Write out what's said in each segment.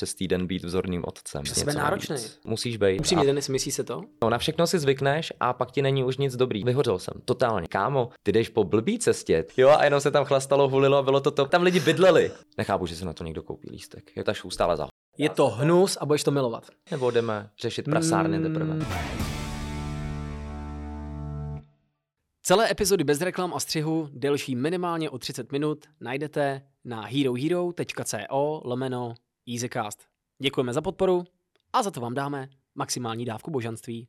přes týden být vzorným otcem. Že jsme náročný. Musíš být. Upřímně, Denis, myslí se to? No, na všechno si zvykneš a pak ti není už nic dobrý. Vyhořel jsem, totálně. Kámo, ty jdeš po blbý cestě. Jo, a jenom se tam chlastalo, hulilo a bylo to to. Tam lidi bydleli. Nechápu, že se na to někdo koupí lístek. Je ta šou stále za. Je to hnus a budeš to milovat. Nebo jdeme řešit prasárny teprve. Mm. Celé epizody bez reklam a střihu, delší minimálně o 30 minut, najdete na herohero.co lomeno easycast. Děkujeme za podporu a za to vám dáme maximální dávku božanství.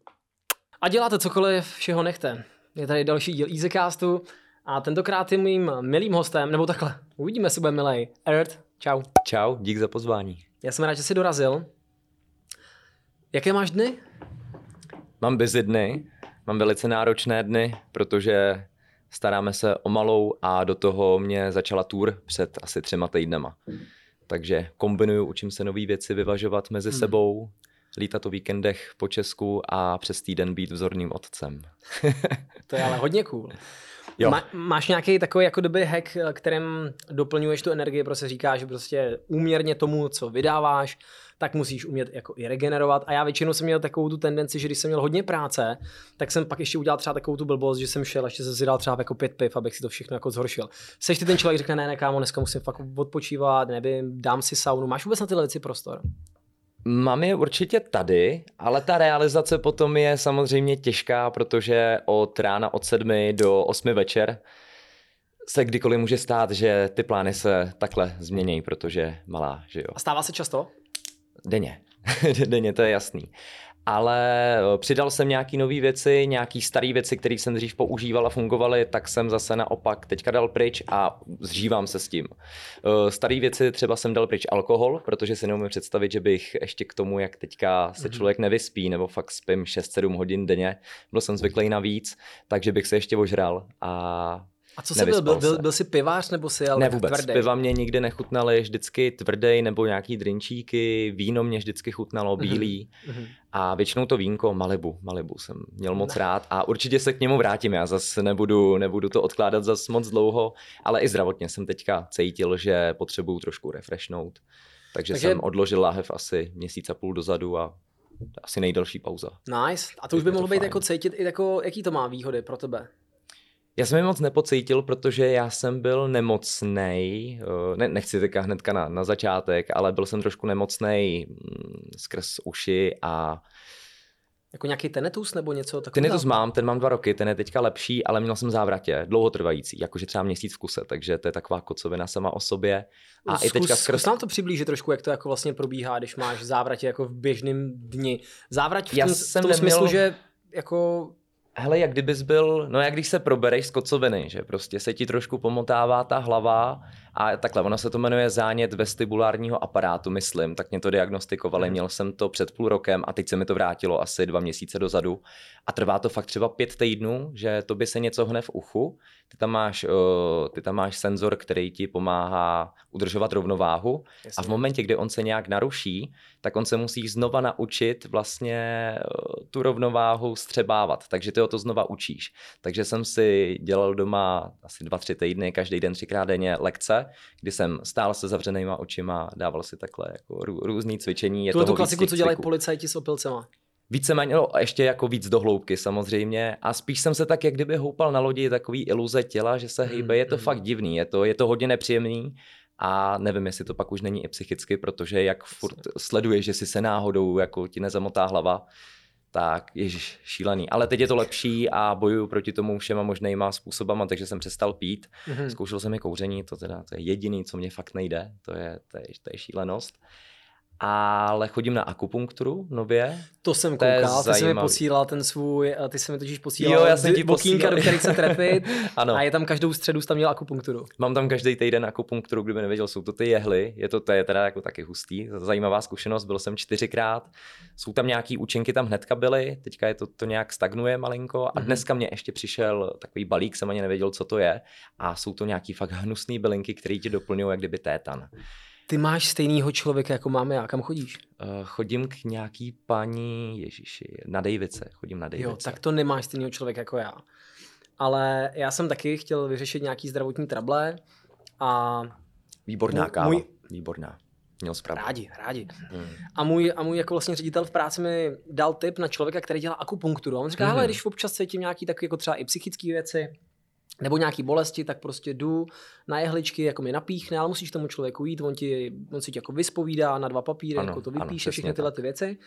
A děláte cokoliv, všeho nechte. Je tady další díl Easycastu a tentokrát je mým milým hostem, nebo takhle, uvidíme, jestli bude milej. Earth, čau. Čau, dík za pozvání. Já jsem rád, že jsi dorazil. Jaké máš dny? Mám busy dny, mám velice náročné dny, protože staráme se o malou a do toho mě začala tour před asi třema týdnama. Takže kombinuju, učím se nové věci vyvažovat mezi Hmm. sebou, lítat o víkendech po Česku a přes týden být vzorným otcem. To je ale hodně cool. Jo. Má, máš nějaký takový jako doby hack, kterým doplňuješ tu energii, prostě říkáš, že prostě úměrně tomu, co vydáváš, tak musíš umět jako i regenerovat. A já většinou jsem měl takovou tu tendenci, že když jsem měl hodně práce, tak jsem pak ještě udělal třeba takovou tu blbost, že jsem šel, ještě jsem si dal třeba jako pět piv, abych si to všechno jako zhoršil. Seš ty ten člověk, řekne, ne, ne, kámo, dneska musím fakt odpočívat, nevím, dám si saunu. Máš vůbec na tyhle věci prostor? Mám je určitě tady, ale ta realizace potom je samozřejmě těžká, protože od rána od sedmi do osmi večer se kdykoliv může stát, že ty plány se takhle změní, protože malá, že jo. A stává se často? Denně. Denně, to je jasný. Ale eh, přidal jsem nějaký nové věci, nějaký staré věci, které jsem dřív používal a fungovaly, tak jsem zase naopak teďka dal pryč a zřívám se s tím. Staré věci třeba jsem dal pryč alkohol, protože si neumím představit, že bych ještě k tomu, jak teďka se Mhm. člověk nevyspí, nebo fakt spím 6-7 hodin denně, byl jsem zvyklý na víc, takže bych se ještě ožral a A co jsi byl? Byl, byl, byl jsi pivář nebo si ale ne tak vůbec, tvrdý? piva mě nikdy nechutnaly, vždycky tvrdý nebo nějaký drinčíky, víno mě vždycky chutnalo, Mhm. bílý Mhm. a většinou to vínko Malibu, Malibu jsem měl moc rád a určitě se k němu vrátím, já zase nebudu, nebudu to odkládat zas moc dlouho, ale i zdravotně jsem teďka cítil, že potřebuju trošku refreshnout, takže, Takže- jsem odložil láhev asi měsíc a půl dozadu a asi nejdelší pauza. Nice. A to už by mohlo být fajn. jako cítit i jako, jaký to má výhody pro tebe? Já jsem je moc nepocítil, protože já jsem byl nemocnej, eh, ne, nechci teďka hnedka na, na začátek, ale byl jsem trošku nemocnej mm, skrz uši a Jako nějaký tenetus nebo něco takového? ten je to mám, ten mám dva roky, ten je teďka lepší, ale měl jsem závratě, dlouhotrvající, jakože třeba měsíc v kuse, takže to je taková kocovina sama o sobě. A i teďka skrz... Zkus nám to přiblížit trošku, jak to jako vlastně probíhá, když máš závratě jako v běžném dni. Závrať v Já tom, v jsem tom smyslu, neměl- že jako Hele, jak kdybys byl, no jak když se probereš z kocoviny, že prostě se ti trošku pomotává ta hlava a takhle, ono se to jmenuje zánět vestibulárního aparátu, myslím, tak mě to diagnostikovali, Mhm. měl jsem to před půl rokem a teď se mi to vrátilo asi dva měsíce dozadu a trvá to fakt třeba pět týdnů, že to by se něco hne v uchu, ty tam máš, uh, ty tam máš senzor, který ti pomáhá udržovat rovnováhu a v momentě, kdy on se nějak naruší, tak on se musí znova naučit vlastně eh, tu rovnováhu střebávat. Takže ty ho to znova učíš. Takže jsem si dělal doma asi dva, tři týdny, každý den, třikrát denně lekce, kdy jsem stál se zavřenýma očima, dával si takhle jako rů, různý cvičení. Je tuhle tu klasiku, co dělají policajti s opilcema. Víceméně, no, ještě jako víc do hloubky samozřejmě. A spíš jsem se tak, jak kdyby houpal na lodi, takový iluze těla, že se hejbe. Je to mm. fakt divný, je to, je to hodně nepříjemný. A nevím, jestli to pak už není i psychicky, protože jak furt sleduješ, že si se náhodou jako ti nezamotá hlava, tak je šílený. Ale teď je to lepší a bojuju proti tomu všema možnýma způsobama, takže jsem přestal pít. Mhm. Zkoušel jsem i kouření, to teda to je jediný, co mě fakt nejde, to je, to je, to je šílenost. Ale chodím na akupunkturu nově. To jsem To koukal, ty jsi mi posílal ten svůj, eh, ty jsi mi totiž posílal Jo, já jsem ti bokínka, do kterých se trefit Ano. a je tam každou středu, jsi tam měl akupunkturu. Mám tam každý týden akupunkturu, kdyby nevěděl, jsou to ty jehly, je to, to je teda jako taky hustý, zajímavá zkušenost, byl jsem čtyřikrát, jsou tam nějaký účinky, tam hnedka byly, teďka je to, to nějak stagnuje malinko a Mhm. dneska mě ještě přišel takový balík, jsem ani nevěděl, co to je a jsou to nějaký fakt hnusný bylinky, které ti doplňují jak kdyby tétan. Ty máš stejného člověka, jako mám já, kam chodíš? Uh, chodím k nějaký paní Ježíši, na Davice, chodím na Davice. Jo, tak to nemáš stejného člověka jako já. Ale já jsem taky chtěl vyřešit nějaký zdravotní trable a Výborná Můj- káva, můj- výborná. měl zpravdu. Rádi, rádi. Hmm. A můj, a můj jako vlastně ředitel v práci mi dal tip na člověka, který dělá akupunkturu. A on říká, Mhm. hele, když občas cítím nějaký takový jako třeba i psychické věci, nebo nějaký bolesti, tak prostě jdu na jehličky, jako mi napíchne, ale musíš tomu člověku jít, on, ti, on si tě jako vyspovídá na dva papíry, Ano, jako to ano, vypíše, přesně všechny tyhle tak. ty věci.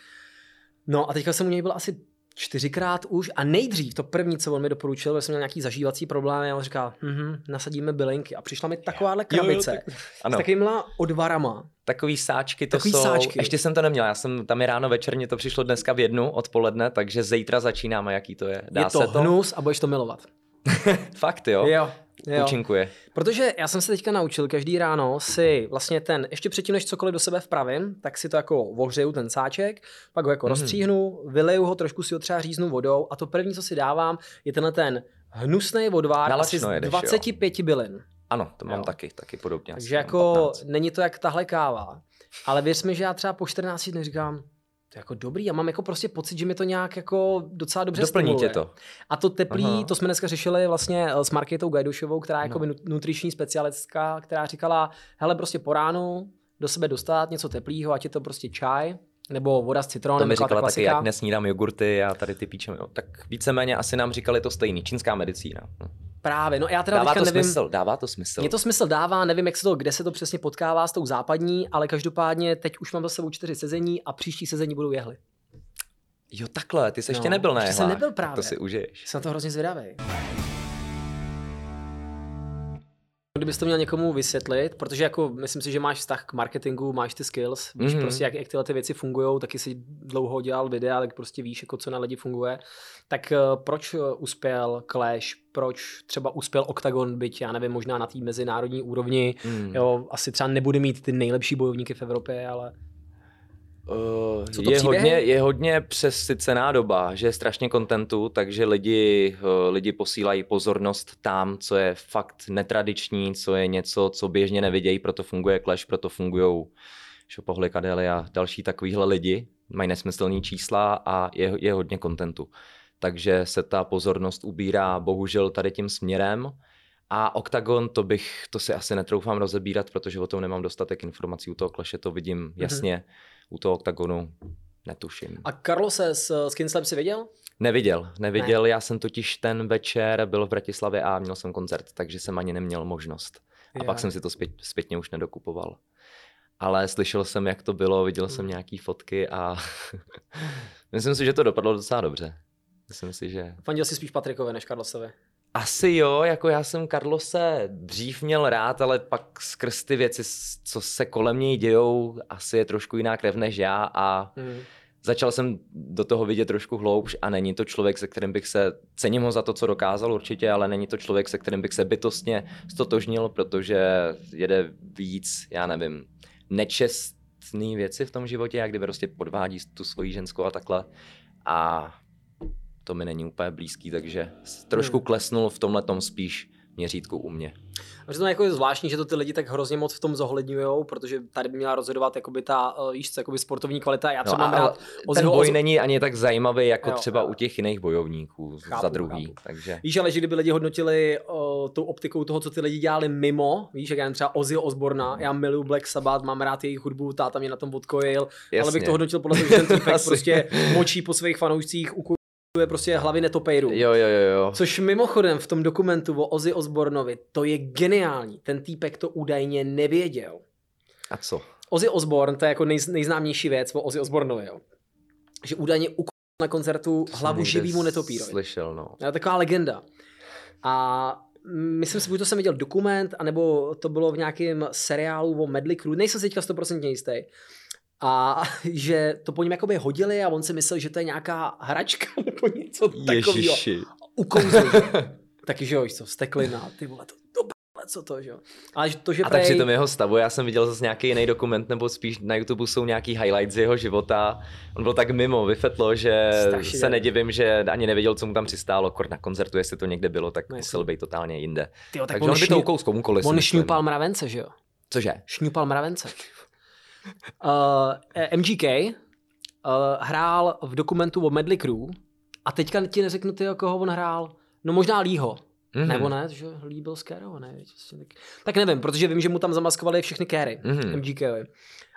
No a teďka jsem u něj byl asi čtyřikrát už a nejdřív to první, co on mi doporučil, že jsem měl nějaký zažívací problémy a on říká, hm, nasadíme bylinky. A přišla mi takováhle Jo, jo, krabice tak- s Ano, takovýmhle odvarama. takový sáčky to Takový jsou. sáčky. Ještě jsem to neměl, já jsem tam je ráno večer, mě to přišlo dneska v jednu odpoledne, takže zítra začínáme, jaký to je. Dá je to se to? hnus a budeš to milovat. Fakt jo, Jo, jo. účinkuje. Protože já jsem se teďka naučil každý ráno si vlastně ten, ještě předtím, než cokoliv do sebe vpravím, tak si to jako ohřeju ten sáček, pak ho jako Mhm. rozstříhnu, vyleju ho, trošku si ho třeba říznu vodou a to první, co si dávám, je tenhle ten hnusný odvár asi z Nalačno jedeš, jo. 25 bylin. Ano, to mám Jo. taky, taky podobně. Takže jako 15. není to jak tahle káva. Ale věř mi, že já třeba po 14 dnech říkám, to je jako dobrý, já mám jako prostě pocit, že mi to nějak jako docela dobře Doplní tě stimuluje. to. A to teplý, Aha. to jsme dneska řešili vlastně eh, s Markétou Gajdušovou, která je No. jako nu- nutriční specialistka, která říkala, hele prostě po ránu do sebe dostat něco teplého, ať je to prostě čaj, nebo voda s To citronem, mi taková ta říkala taky, jak nesnídám jogurty a tady ty píčem. Jo. Tak víceméně asi nám říkali to stejný. Čínská medicína. No. Právě, no já teda Dává to nevím, smysl, dává to smysl. Mně to smysl dává, nevím, jak se to, kde se to přesně potkává s tou západní, ale každopádně teď už mám za sebou čtyři sezení a příští sezení budou jehly. Jo, takhle, ty jsi ještě No, nebyl na ještě jsem jehlách. nebyl právě. To si užiješ. Jsem na to hrozně zvědavý. Kdybys to měl někomu vysvětlit, protože jako myslím si, že máš vztah k marketingu, máš ty skills, víš Mhm. prostě, jak, jak tyhle ty věci fungují, taky si dlouho dělal videa, tak prostě víš, jako co na lidi funguje. Tak eh, proč eh, uspěl Clash, proč třeba uspěl Octagon, byť já nevím, možná na té mezinárodní úrovni, Mm. jo, asi třeba nebude mít ty nejlepší bojovníky v Evropě, ale Uh, Jsou to je, příběhy? hodně, je hodně přesycená doba, že je strašně kontentu, takže lidi, uh, lidi posílají pozornost tam, co je fakt netradiční, co je něco, co běžně nevidějí, proto funguje Clash, proto fungují Šopohly, Kadely a další takovýhle lidi. Mají nesmyslný čísla a je, je hodně kontentu. Takže se ta pozornost ubírá bohužel tady tím směrem. A Octagon, to bych, to si asi netroufám rozebírat, protože o tom nemám dostatek informací. U toho Clashe to vidím jasně, u toho Octagonu netuším. a Carlose s, s Kinslem si viděl? Neviděl, neviděl, ne. já jsem totiž ten večer byl v Bratislavě a měl jsem koncert, takže jsem ani neměl možnost. A Jo. pak jsem si to zpět, zpětně už nedokupoval. Ale slyšel jsem, jak to bylo, viděl jsem Hmm. nějaký fotky a myslím si, že to dopadlo docela dobře. Myslím si, že Fandil si spíš Patrikovi než Carlosovi. Asi jo, jako já jsem Carlose dřív měl rád, ale pak skrz ty věci, co se kolem něj dějou, asi je trošku jiná krev než já a Hmm. začal jsem do toho vidět trošku hloubš a není to člověk, se kterým bych se, cením ho za to, co dokázal určitě, ale není to člověk, se kterým bych se bytostně stotožnil, protože jede víc, já nevím, nečestný věci v tom životě, jak kdyby prostě podvádí tu svoji ženskou a takhle a to mi není úplně blízký, takže trošku Hmm. klesnul v tomhle spíš měřítku u mě. A že to je jako zvláštní, že to ty lidi tak hrozně moc v tom zohledňují, protože tady by měla rozhodovat jakoby ta uh, jakoby sportovní kvalita. Já třeba No, mám rád ten Ozzyho boj není ani tak zajímavý, jako Jo, třeba jo. u těch jiných bojovníků Chápu, za druhý. chápu. Takže Víš, ale že kdyby lidi hodnotili uh, tou optikou toho, co ty lidi dělali mimo, víš, jak já třeba Ozzy Osborna, já miluju Black Sabbath, mám rád jejich hudbu, táta mě na tom odkojil, ale bych Jasně. to hodnotil podle toho, že ten prostě močí po svých fanoušcích, ukuje prostě hlavy netopejrů. Jo, jo, jo, jo. Což mimochodem v tom dokumentu o Ozzy Osbornovi, to je geniální. Ten týpek to údajně nevěděl. A co? Ozzy Osbourne, to je jako nej, nejznámější věc o Ozzy Osbournovi, jo. Že údajně ukol na koncertu To hlavu živýmu netopírovi. Slyšel, no. Je taková legenda. A myslím si, buď to jsem viděl dokument, anebo to bylo v nějakém seriálu o Medley Crew, nejsem si teďka 100% jistý. A že to po něm jakoby hodili a on si myslel, že to je nějaká hračka nebo něco takového. Ukouzl. Taky, že jo, co, steklina, ty vole, to, to co to, že jo. Ale že to, že A tak prej- při tom jeho stavu, já jsem viděl zase nějaký jiný dokument, nebo spíš na YouTube jsou nějaký highlights z jeho života. On byl tak mimo, vyfetlo, že Strašně. se nedivím, že ani nevěděl, co mu tam přistálo. Kor na koncertu, jestli to někde bylo, tak No, musel být totálně jinde. Tyjo, tak Takže on, on by to šňu- ukous komukoliv. on šňupal mravence, že jo. Cože? Šňupal mravence. Uh, MGK uh, hrál v dokumentu o Medley Crew a teďka ti neřeknu ty, koho on hrál. No možná Lího. Mhm. Mm-hmm. Nebo ne, že Lee byl z Kerryho, ne? Vlastně Tak, nevím, protože vím, že mu tam zamaskovali všechny Kerry. Mhm. Mm-hmm. MGK.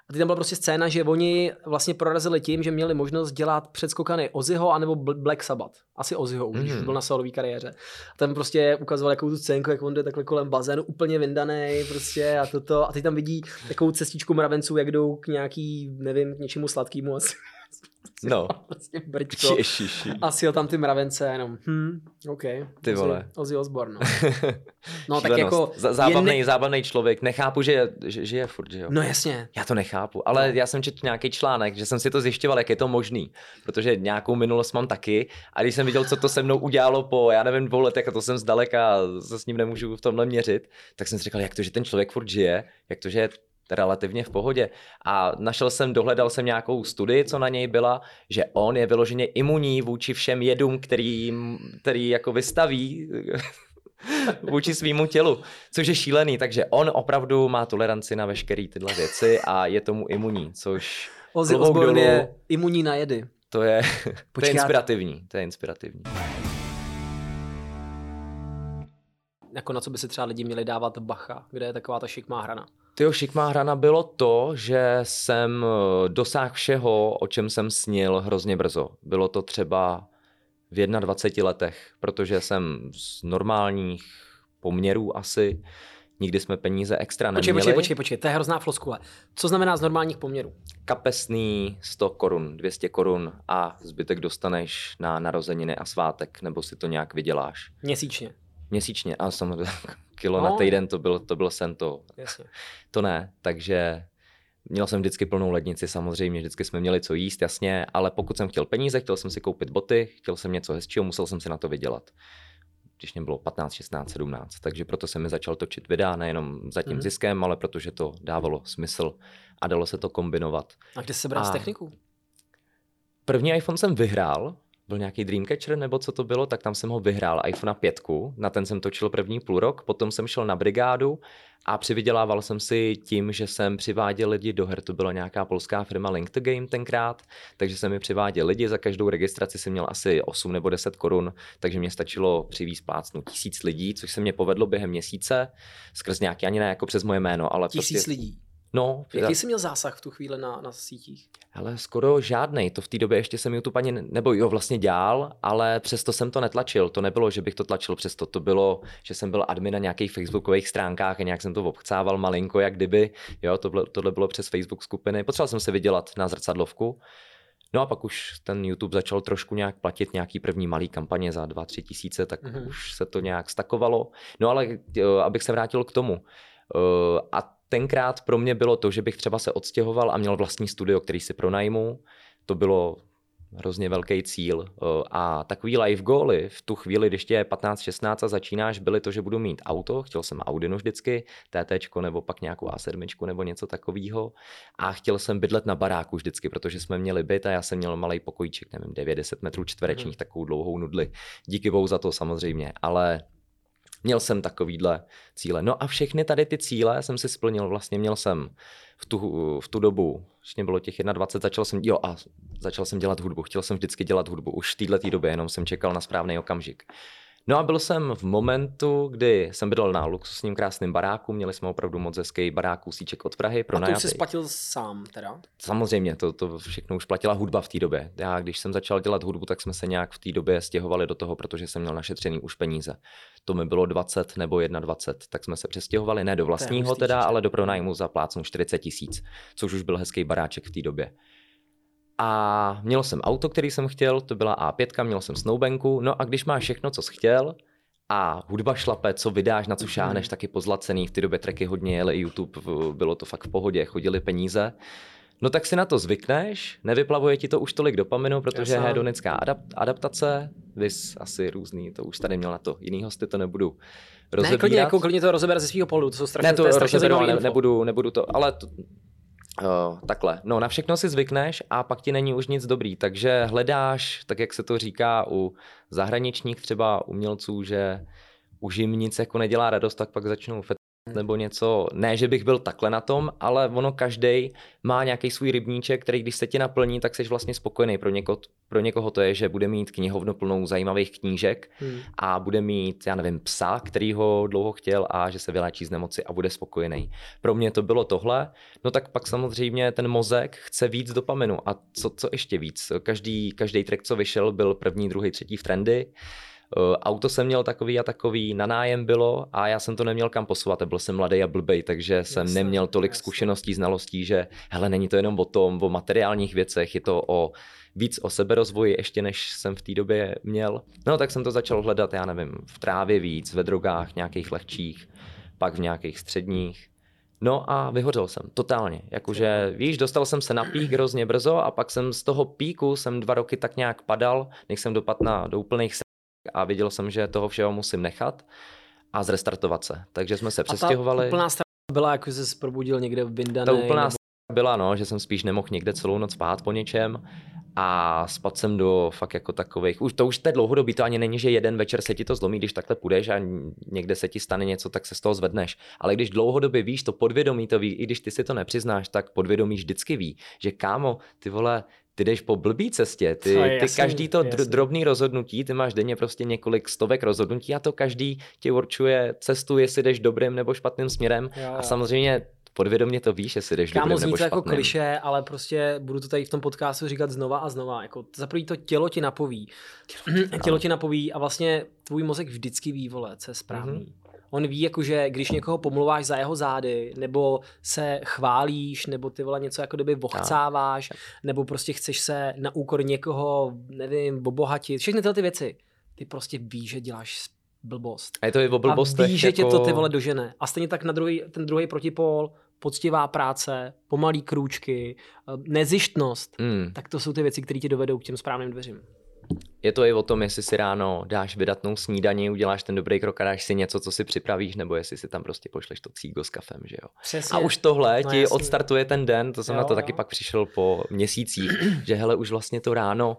A ty tam byla prostě scéna, že oni vlastně prorazili tím, že měli možnost dělat předskokany Ozzyho anebo Black Sabbath. Asi Ozzyho už, mm. když byl na solové kariéře. A tam prostě ukazoval jakou tu scénku, jak on jde takhle kolem bazénu, úplně vyndaný prostě a toto. A ty tam vidí takovou cestičku mravenců, jak jdou k nějaký, nevím, k něčemu sladkému asi. No. Vlastně brčko. Ježiši. Asi ho tam ty mravence jenom, hm, OK. Ty vole. Ozzy Osbourne, no. no tak jako... Zábavný, ne... zábavný člověk. Nechápu, že, že, že je furt, že jo. No jasně. Já to nechápu, ale no. já jsem četl nějaký článek, že jsem si to zjišťoval, jak je to možný. Protože nějakou minulost mám taky a když jsem viděl, co to se mnou udělalo po, já nevím, dvou letech a to jsem zdaleka a se s ním nemůžu v tomhle měřit, tak jsem si říkal, jak to, že ten člověk furt žije, jak to, že je relativně v pohodě. A našel jsem, dohledal jsem nějakou studii, co na něj byla, že on je vyloženě imunní vůči všem jedům, který, který jako vystaví vůči svýmu tělu, což je šílený, takže on opravdu má toleranci na veškeré tyhle věci a je tomu imunní, což Ozzy Osbourne je imunní na jedy. To je, to je inspirativní, to je inspirativní. Jako na co by si třeba lidi měli dávat bacha, kde je taková ta šikmá hrana? Tyjo, šikmá hrana bylo to, že jsem eh, dosáhl všeho, o čem jsem snil hrozně brzo. Bylo to třeba v 21 letech, protože jsem z normálních poměrů asi, nikdy jsme peníze extra neměli. Počkej, počkej, počkej, počkej, to je hrozná floskule. Co znamená z normálních poměrů? Kapesný 100 korun, 200 korun a zbytek dostaneš na narozeniny a svátek, nebo si to nějak vyděláš. Měsíčně. Měsíčně, a samozřejmě kilo no. na týden, to byl, to byl sen to. Jasně. To ne, takže měl jsem vždycky plnou lednici samozřejmě, vždycky jsme měli co jíst, jasně, ale pokud jsem chtěl peníze, chtěl jsem si koupit boty, chtěl jsem něco hezčího, musel jsem si na to vydělat. Když mě bylo 15, 16, 17, takže proto jsem mi začal točit videa, nejenom za tím mm. ziskem, ale protože to dávalo smysl a dalo se to kombinovat. A kde se bral z techniku? První iPhone jsem vyhrál, byl nějaký Dreamcatcher nebo co to bylo, tak tam jsem ho vyhrál iPhone 5, na ten jsem točil první půl rok, potom jsem šel na brigádu a přivydělával jsem si tím, že jsem přiváděl lidi do her, to byla nějaká polská firma Link to Game tenkrát, takže jsem mi přiváděl lidi, za každou registraci jsem měl asi 8 nebo 10 korun, takže mě stačilo přivízt plácnu tisíc lidí, což se mě povedlo během měsíce, skrz nějaký ani ne jako přes moje jméno, ale tisíc prostě... lidí. No, Jaký jsi měl zásah v tu chvíli na, na sítích? Ale skoro žádný. To v té době ještě jsem YouTube ani, nebo jo, vlastně dělal, ale přesto jsem to netlačil. To nebylo, že bych to tlačil přesto. To bylo, že jsem byl admin na nějakých facebookových stránkách a nějak jsem to obchcával malinko, jak kdyby. Jo, tohle, tohle bylo přes Facebook skupiny. Potřeboval jsem se vydělat na zrcadlovku. No a pak už ten YouTube začal trošku nějak platit nějaký první malý kampaně za 2-3 tisíce, tak mm-hmm. už se to nějak stakovalo. No ale jo, abych se vrátil k tomu. Uh, a tenkrát pro mě bylo to, že bych třeba se odstěhoval a měl vlastní studio, který si pronajmu. To bylo hrozně velký cíl. Eh, a takový live goaly v tu chvíli, když tě je 15-16 a začínáš, byly to, že budu mít auto, chtěl jsem Audinu vždycky, TT nebo pak nějakou A7 nebo něco takového. A chtěl jsem bydlet na baráku vždycky, protože jsme měli byt a já jsem měl malý pokojíček, nevím, 90 metrů čtverečních, hmm. takovou dlouhou nudli. Díky bohu za to samozřejmě, ale Měl jsem takovýhle cíle. No a všechny tady ty cíle jsem si splnil. Vlastně měl jsem v tu, v tu dobu, mě bylo těch 21, začal jsem, jo a začal jsem dělat hudbu. Chtěl jsem vždycky dělat hudbu. Už v této době, jenom jsem čekal na správný okamžik. No a byl jsem v momentu, kdy jsem bydlel na luxusním krásném baráku, měli jsme opravdu moc hezký barák kousíček od Prahy. Pro a to už jsi splatil sám teda? Samozřejmě, to, to všechno už platila hudba v té době. Já, když jsem začal dělat hudbu, tak jsme se nějak v té době stěhovali do toho, protože jsem měl našetřený už peníze. To mi bylo 20 nebo 21, tak jsme se přestěhovali ne do vlastního teda, ale do pronájmu za plácnu 40 tisíc, což už byl hezký baráček v té době. A měl jsem auto, který jsem chtěl, to byla A5, měl jsem snowbanku, no a když máš všechno, co jsi chtěl, a hudba šlape, co vydáš, na co šáhneš, mhm. taky pozlacený. V té době tracky hodně jeli YouTube, bylo to fakt v pohodě, chodili peníze. No tak si na to zvykneš, nevyplavuje ti to už tolik dopaminu, protože je hedonická adap- adaptace, vys asi různý, to už tady měl na to jiný hosty, to nebudu rozebírat. Ne, klidně, jako klidně to rozeber ze svého pohledu, to jsou strašně, ne, to, to je strašně rozeberu, ne, nebudu, nebudu to, ale to, Uh, takhle, no na všechno si zvykneš a pak ti není už nic dobrý, takže hledáš, tak jak se to říká u zahraničních třeba umělců, že už jim nic jako nedělá radost, tak pak začnou nebo něco, ne, že bych byl takhle na tom, ale ono každý má nějaký svůj rybníček, který když se ti naplní, tak jsi vlastně spokojený. Pro, něko, pro někoho to je, že bude mít knihovnu plnou zajímavých knížek hmm. a bude mít, já nevím, psa, který ho dlouho chtěl a že se vyléčí z nemoci a bude spokojený. Pro mě to bylo tohle, no tak pak samozřejmě ten mozek chce víc dopaminu a co, co ještě víc. Každý, každý track, co vyšel, byl první, druhý, třetí v trendy. Eh, auto jsem měl takový a takový, na nájem bylo a já jsem to neměl kam posouvat, byl jsem mladý a blbej, takže jsem jasne, neměl tolik jasne. zkušeností, znalostí, že hele, není to jenom o tom, o materiálních věcech, je to o víc o seberozvoji ještě než jsem v té době měl. No tak jsem to začal hledat, já nevím, v trávě víc, ve drogách nějakých lehčích, pak v nějakých středních. No a vyhořel jsem, totálně. Jakože, víš, dostal jsem se na pík hrozně brzo a pak jsem z toho píku, jsem dva roky tak nějak padal, než jsem dopadl na, do úplných a viděl jsem, že toho všeho musím nechat a zrestartovat se. Takže jsme se přestěhovali. A ta úplná byla, jako jsi se probudil někde v Bindanej? Ta úplná nebo... byla, no, že jsem spíš nemohl někde celou noc spát po něčem a spadl jsem do fakt jako takových, už to už té dlouhodobí, to ani není, že jeden večer se ti to zlomí, když takhle půjdeš a někde se ti stane něco, tak se z toho zvedneš. Ale když dlouhodobě víš, to podvědomí to ví, i když ty si to nepřiznáš, tak podvědomí vždycky ví, že kámo, ty vole, ty jdeš po blbý cestě, ty, ty jasný, každý to dr- drobný rozhodnutí, ty máš denně prostě několik stovek rozhodnutí a to každý ti určuje cestu, jestli jdeš dobrým nebo špatným směrem jo, a samozřejmě podvědomě to víš, jestli jdeš Kámo, dobrým nebo to jako kliše, ale prostě budu to tady v tom podcastu říkat znova a znova. Jako, za prvý to tělo ti napoví. Tělo, tělo ti napoví a vlastně tvůj mozek vždycky ví, vole, co je správný. Mm-hmm. On ví, jakože když někoho pomluváš za jeho zády, nebo se chválíš, nebo ty vole něco jako kdyby vochcáváš, nebo prostě chceš se na úkor někoho, nevím, obohatit, všechny tyhle ty věci. Ty prostě víš, že děláš blbost. A je to i o blbostech. A víš, že jako... tě to ty vole dožene. A stejně tak na druhý, ten druhý protipol, poctivá práce, pomalý krůčky, eh, nezištnost, mm. tak to jsou ty věci, které tě dovedou k těm správným dveřím. Je to i o tom, jestli si ráno dáš vydatnou snídaní, uděláš ten dobrý krok a dáš si něco, co si připravíš, nebo jestli si tam prostě pošleš to cígo s kafem, že jo. Přesně. A už tohle no, ti jasný. odstartuje ten den, to jsem jo, na to jo. taky pak přišel po měsících, že hele, už vlastně to ráno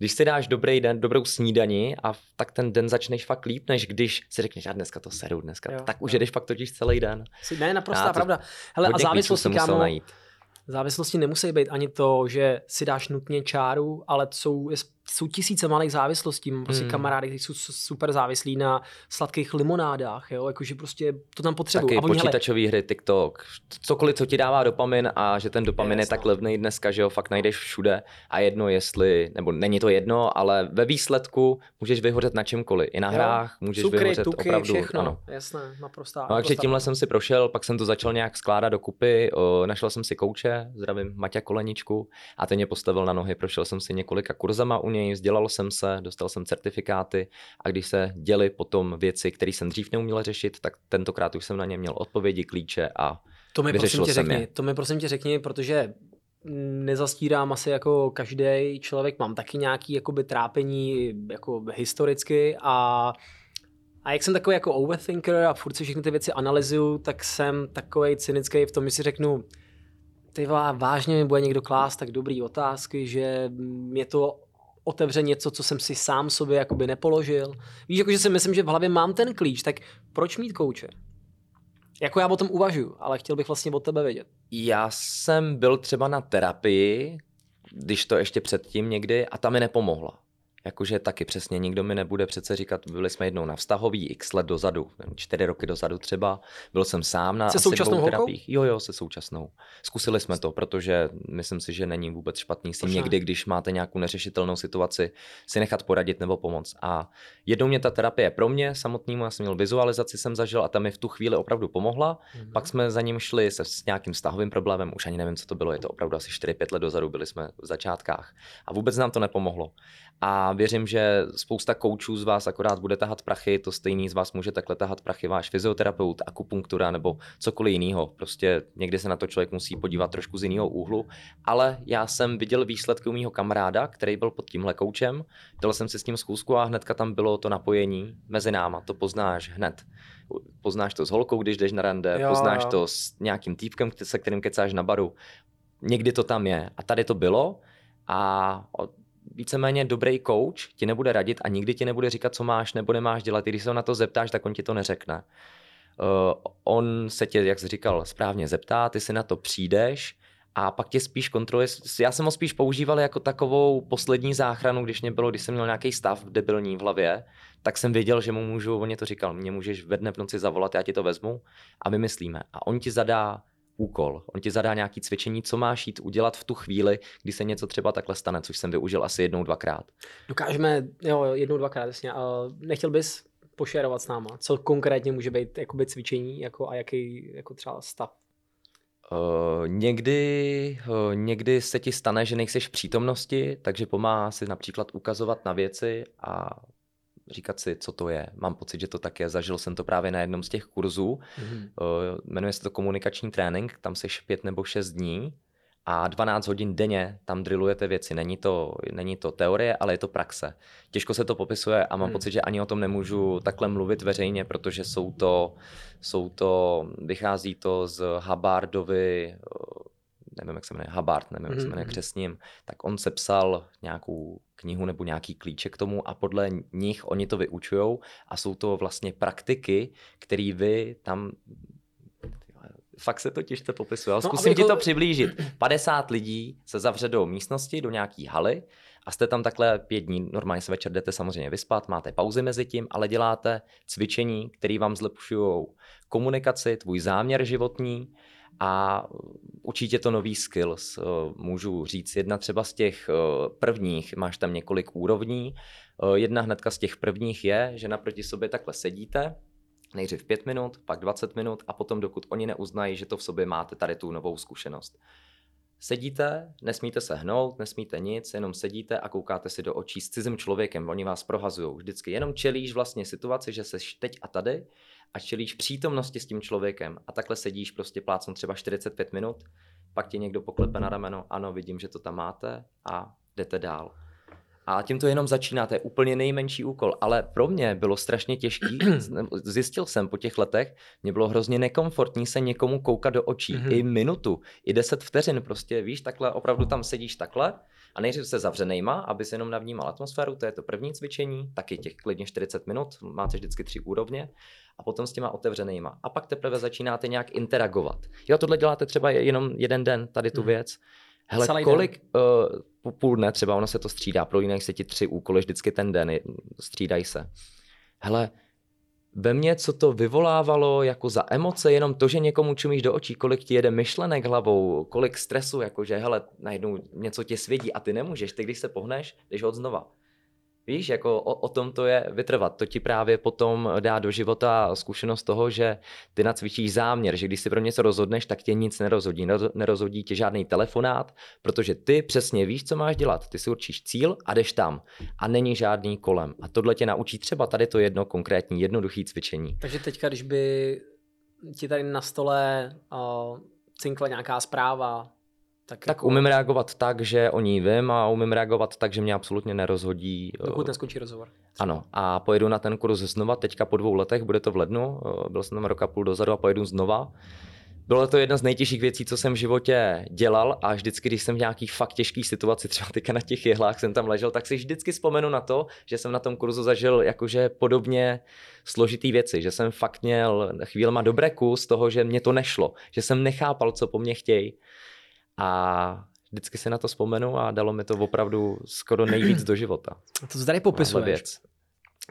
když si dáš dobrý den, dobrou snídani a tak ten den začneš fakt líp, než když si řekneš, a dneska to seru, dneska, jo, tak už jo. jdeš fakt totiž celý den. Ne, naprostá pravda. Hele, a závislosti, kámo, najít. Závislosti nemusí být ani to, že si dáš nutně čáru, ale jsou, jsou tisíce malých závislostí. Mám prostě hmm. kamarády, kteří jsou super závislí na sladkých limonádách, jo? jakože prostě to tam potřebují. Taky a počítačové hry, TikTok, cokoliv, co ti dává dopamin a že ten dopamin je, je tak levný dneska, že ho fakt najdeš všude a jedno jestli, nebo není to jedno, ale ve výsledku můžeš vyhořet na čemkoliv. I na jo. hrách můžeš Cukry, vyhořet tuky, opravdu. všechno, ano. jasné, naprostá. No, takže tímhle jsem si prošel, pak jsem to začal nějak skládat dokupy, o, našel jsem si kouče, zdravím Maťa Koleničku a ten mě postavil na nohy, prošel jsem si několika kurzama u něj něj, vzdělal jsem se, dostal jsem certifikáty a když se děli potom věci, které jsem dřív neuměl řešit, tak tentokrát už jsem na ně měl odpovědi, klíče a to mi prosím tě řekni, je. to mi prosím tě řekni, protože nezastírám asi jako každý člověk, mám taky nějaký jakoby trápení jako historicky a a jak jsem takový jako overthinker a furt si všechny ty věci analyzuju, tak jsem takový cynický v tom, že si řeknu, ty vážně mi bude někdo klást tak dobrý otázky, že mě to otevře něco, co jsem si sám sobě jakoby nepoložil. Víš, jakože si myslím, že v hlavě mám ten klíč, tak proč mít kouče? Jako já o tom uvažuji, ale chtěl bych vlastně od tebe vědět. Já jsem byl třeba na terapii, když to ještě předtím někdy, a ta mi nepomohla. Jakože taky přesně nikdo mi nebude přece říkat, byli jsme jednou na vztahový x let dozadu, čtyři roky dozadu třeba, byl jsem sám na se asi současnou dvou terapiích. Jo, jo, se současnou. Zkusili jsme to, protože myslím si, že není vůbec špatný si někdy, když máte nějakou neřešitelnou situaci, si nechat poradit nebo pomoct. A jednou mě ta terapie pro mě samotnému, já jsem měl vizualizaci, jsem zažil a ta mi v tu chvíli opravdu pomohla. Mm-hmm. Pak jsme za ním šli se s nějakým vztahovým problémem, už ani nevím, co to bylo, je to opravdu asi 4-5 let dozadu, byli jsme v začátkách. A vůbec nám to nepomohlo. A věřím, že spousta koučů z vás akorát bude tahat prachy, to stejný z vás může takhle tahat prachy váš fyzioterapeut, akupunktura nebo cokoliv jiného. Prostě někdy se na to člověk musí podívat trošku z jiného úhlu. Ale já jsem viděl výsledky u mého kamaráda, který byl pod tímhle koučem. Dal jsem si s ním zkusku a hnedka tam bylo to napojení mezi náma. To poznáš hned. Poznáš to s holkou, když jdeš na rande, jo, poznáš jo. to s nějakým týpkem, se kterým kecáš na baru. Někdy to tam je. A tady to bylo. A víceméně dobrý coach ti nebude radit a nikdy ti nebude říkat, co máš nebo nemáš dělat. I když se na to zeptáš, tak on ti to neřekne. on se tě, jak jsi říkal, správně zeptá, ty si na to přijdeš a pak tě spíš kontroluje. Já jsem ho spíš používal jako takovou poslední záchranu, když mě bylo, když jsem měl nějaký stav debilní v hlavě, tak jsem věděl, že mu můžu, on mě to říkal, mě můžeš ve dne v noci zavolat, já ti to vezmu a vymyslíme. A on ti zadá úkol. On ti zadá nějaký cvičení, co máš jít udělat v tu chvíli, kdy se něco třeba takhle stane, což jsem využil asi jednou, dvakrát. Dokážeme, jo, jednou, dvakrát, jasně. Nechtěl bys pošerovat s náma, co konkrétně může být jakoby cvičení jako, a jaký jako třeba stav? Uh, někdy, uh, někdy se ti stane, že nejseš v přítomnosti, takže pomáhá si například ukazovat na věci a říkat si, co to je. Mám pocit, že to tak je. Zažil jsem to právě na jednom z těch kurzů. Mm-hmm. Uh, jmenuje se to komunikační trénink, tam seš pět nebo šest dní a 12 hodin denně tam drillujete věci. Není to, není to teorie, ale je to praxe. Těžko se to popisuje a mám hmm. pocit, že ani o tom nemůžu takhle mluvit veřejně, protože jsou to, jsou to vychází to z Hubbardovy nevím, jak se jmenuje, Hubbard, nevím, jak se jmenuje mhm. křesním, tak on sepsal nějakou knihu nebo nějaký klíček k tomu a podle nich oni to vyučují a jsou to vlastně praktiky, které vy tam fakt se to těžce popisuje. No, zkusím ti to přiblížit. 50 lidí se zavře do místnosti, do nějaký haly a jste tam takhle pět dní. Normálně se večer jdete samozřejmě vyspat, máte pauzy mezi tím, ale děláte cvičení, které vám zlepšují komunikaci, tvůj záměr životní a určitě to nový skills. Eh, můžu říct, jedna třeba z těch eh, prvních, máš tam několik úrovní, eh, jedna hnedka z těch prvních je, že naproti sobě takhle sedíte, nejdřív 5 minut, pak 20 minut a potom dokud oni neuznají, že to v sobě máte tady tu novou zkušenost. Sedíte, nesmíte se hnout, nesmíte nic, jenom sedíte a koukáte si do očí s cizím člověkem, oni vás prohazují. Vždycky jenom čelíš vlastně situaci, že seš teď a tady a čelíš přítomnosti s tím člověkem a takhle sedíš prostě plácnu třeba 45 minut, pak ti někdo poklepe na rameno, ano, vidím, že to tam máte a jdete dál. A tím to jenom začíná, to je úplně nejmenší úkol. Ale pro mě bylo strašně těžký, zjistil jsem po těch letech, mě bylo hrozně nekomfortní se někomu koukat do očí. Mm-hmm. I minutu, i deset vteřin prostě, víš, takhle opravdu tam sedíš takhle a nejdřív se zavřenejma, aby se jenom navnímal atmosféru, to je to první cvičení, taky těch klidně 40 minut, máte vždycky tři úrovně a potom s těma otevřenýma. A pak teprve začínáte nějak interagovat. Jo, tohle děláte třeba jenom jeden den, tady tu mm. věc. Hele, Celý kolik, uh, půl dne třeba, ono se to střídá, prolínají se ti tři úkoly vždycky ten den, střídají se. Hele, ve mně, co to vyvolávalo jako za emoce, jenom to, že někomu čumíš do očí, kolik ti jede myšlenek hlavou, kolik stresu, jakože hele, najednou něco tě svědí a ty nemůžeš, ty když se pohneš, jdeš od znova. Víš, jako o, o tom to je vytrvat. To ti právě potom dá do života zkušenost toho, že ty nacvičíš záměr, že když si pro něco rozhodneš, tak tě nic nerozhodí. Nerozhodí tě žádný telefonát, protože ty přesně víš, co máš dělat. Ty si určíš cíl a jdeš tam. A není žádný kolem. A tohle tě naučí třeba tady to jedno konkrétní, jednoduché cvičení. Takže teďka, když by ti tady na stole uh, cinkla nějaká zpráva, tak, tak jako... umím reagovat tak, že o ní vím a umím reagovat tak, že mě absolutně nerozhodí. Dokud eh, neskončí rozhovor. Ano, a pojedu na ten kurz znova, teďka po dvou letech, bude to v lednu, eh, byl jsem tam roka půl dozadu a pojedu znova. Bylo to jedna z nejtěžších věcí, co jsem v životě dělal a vždycky, když jsem v nějaký fakt těžký situaci, třeba teďka na těch jehlách jsem tam ležel, tak si vždycky vzpomenu na to, že jsem na tom kurzu zažil jakože podobně složitý věci, že jsem fakt měl chvílema dobré kus toho, že mě to nešlo, že jsem nechápal, co po mně chtějí a vždycky si na to vzpomenu a dalo mi to opravdu skoro nejvíc do života. A to, co tady popisuješ, věc.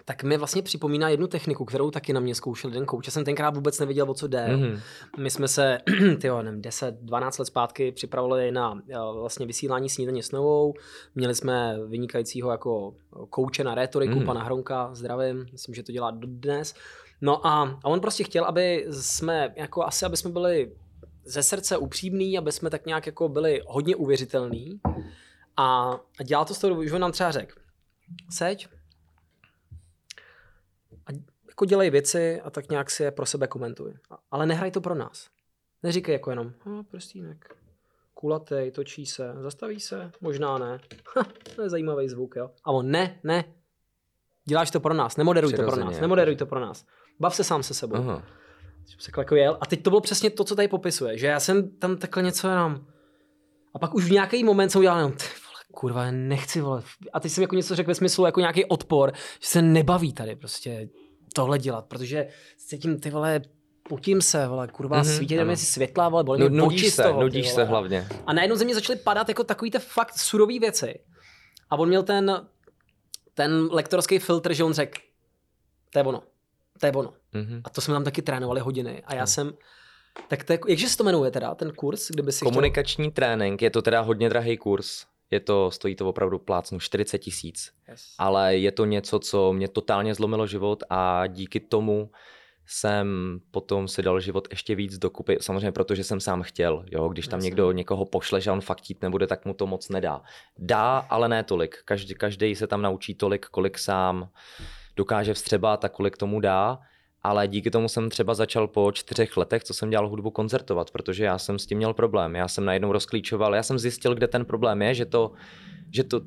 tak mi vlastně připomíná jednu techniku, kterou taky na mě zkoušel jeden kouč. Já jsem tenkrát vůbec nevěděl, o co jde. Mm-hmm. My jsme se, tyjo, nevím, 10, 12 let zpátky připravovali na vlastně vysílání snídaně s novou. Měli jsme vynikajícího jako kouče na rétoriku, mm-hmm. pana Hronka, zdravím, myslím, že to dělá dnes. No a, a on prostě chtěl, aby jsme, jako asi, aby jsme byli ze srdce upřímný, aby jsme tak nějak jako byli hodně uvěřitelný. A, a dělá to z toho, že on nám třeba řekl, seď a jako dělej věci a tak nějak si je pro sebe komentuj. Ale nehraj to pro nás. Neříkej jako jenom, hm, prstínek, kulatej, točí se, zastaví se, možná ne. Ha, to je zajímavý zvuk, jo. A on, ne, ne, děláš to pro nás, nemoderuj to pro nás, nemoderuj to pro nás. Bav se sám se sebou. Aha se jako jel. A teď to bylo přesně to, co tady popisuje, že já jsem tam takhle něco jenom. A pak už v nějaký moment jsem udělal jenom, ty vole, kurva, nechci, vole. A teď jsem jako něco řekl ve smyslu, jako nějaký odpor, že se nebaví tady prostě tohle dělat, protože cítím ty vole potím se, vole, kurva, Mhm, mm-hmm, svítí mi světla, vole, bolí Nu- mě nudíš se, toho, nudíš se hlavně. A najednou ze mě začaly padat jako takový ty fakt surový věci. A on měl ten, ten lektorský filtr, že on řekl, to je ono, to je ono. Mhm. A to jsme tam taky trénovali hodiny. A já Hmm. jsem, tak to je, jakže se to jmenuje teda, ten kurz, kdyby si Komunikační trénink, je to teda hodně drahý kurz. Je to, stojí to opravdu plácnu 40 tisíc. chtěl... Yes. ale je to něco, co mě totálně zlomilo život a díky tomu jsem potom si dal život ještě víc dokupy, samozřejmě protože jsem sám chtěl, jo, když tam Jasně. někdo někoho pošle, že on fakt chtít nebude, tak mu to moc nedá. Dá, ale ne tolik. Každý, každý se tam naučí tolik, kolik sám dokáže vstřebat a kolik tomu dá, ale díky tomu jsem třeba začal po čtyřech letech, co jsem dělal hudbu, koncertovat, protože já jsem s tím měl problém. Já jsem najednou rozklíčoval, já jsem zjistil, kde ten problém je, že to, že to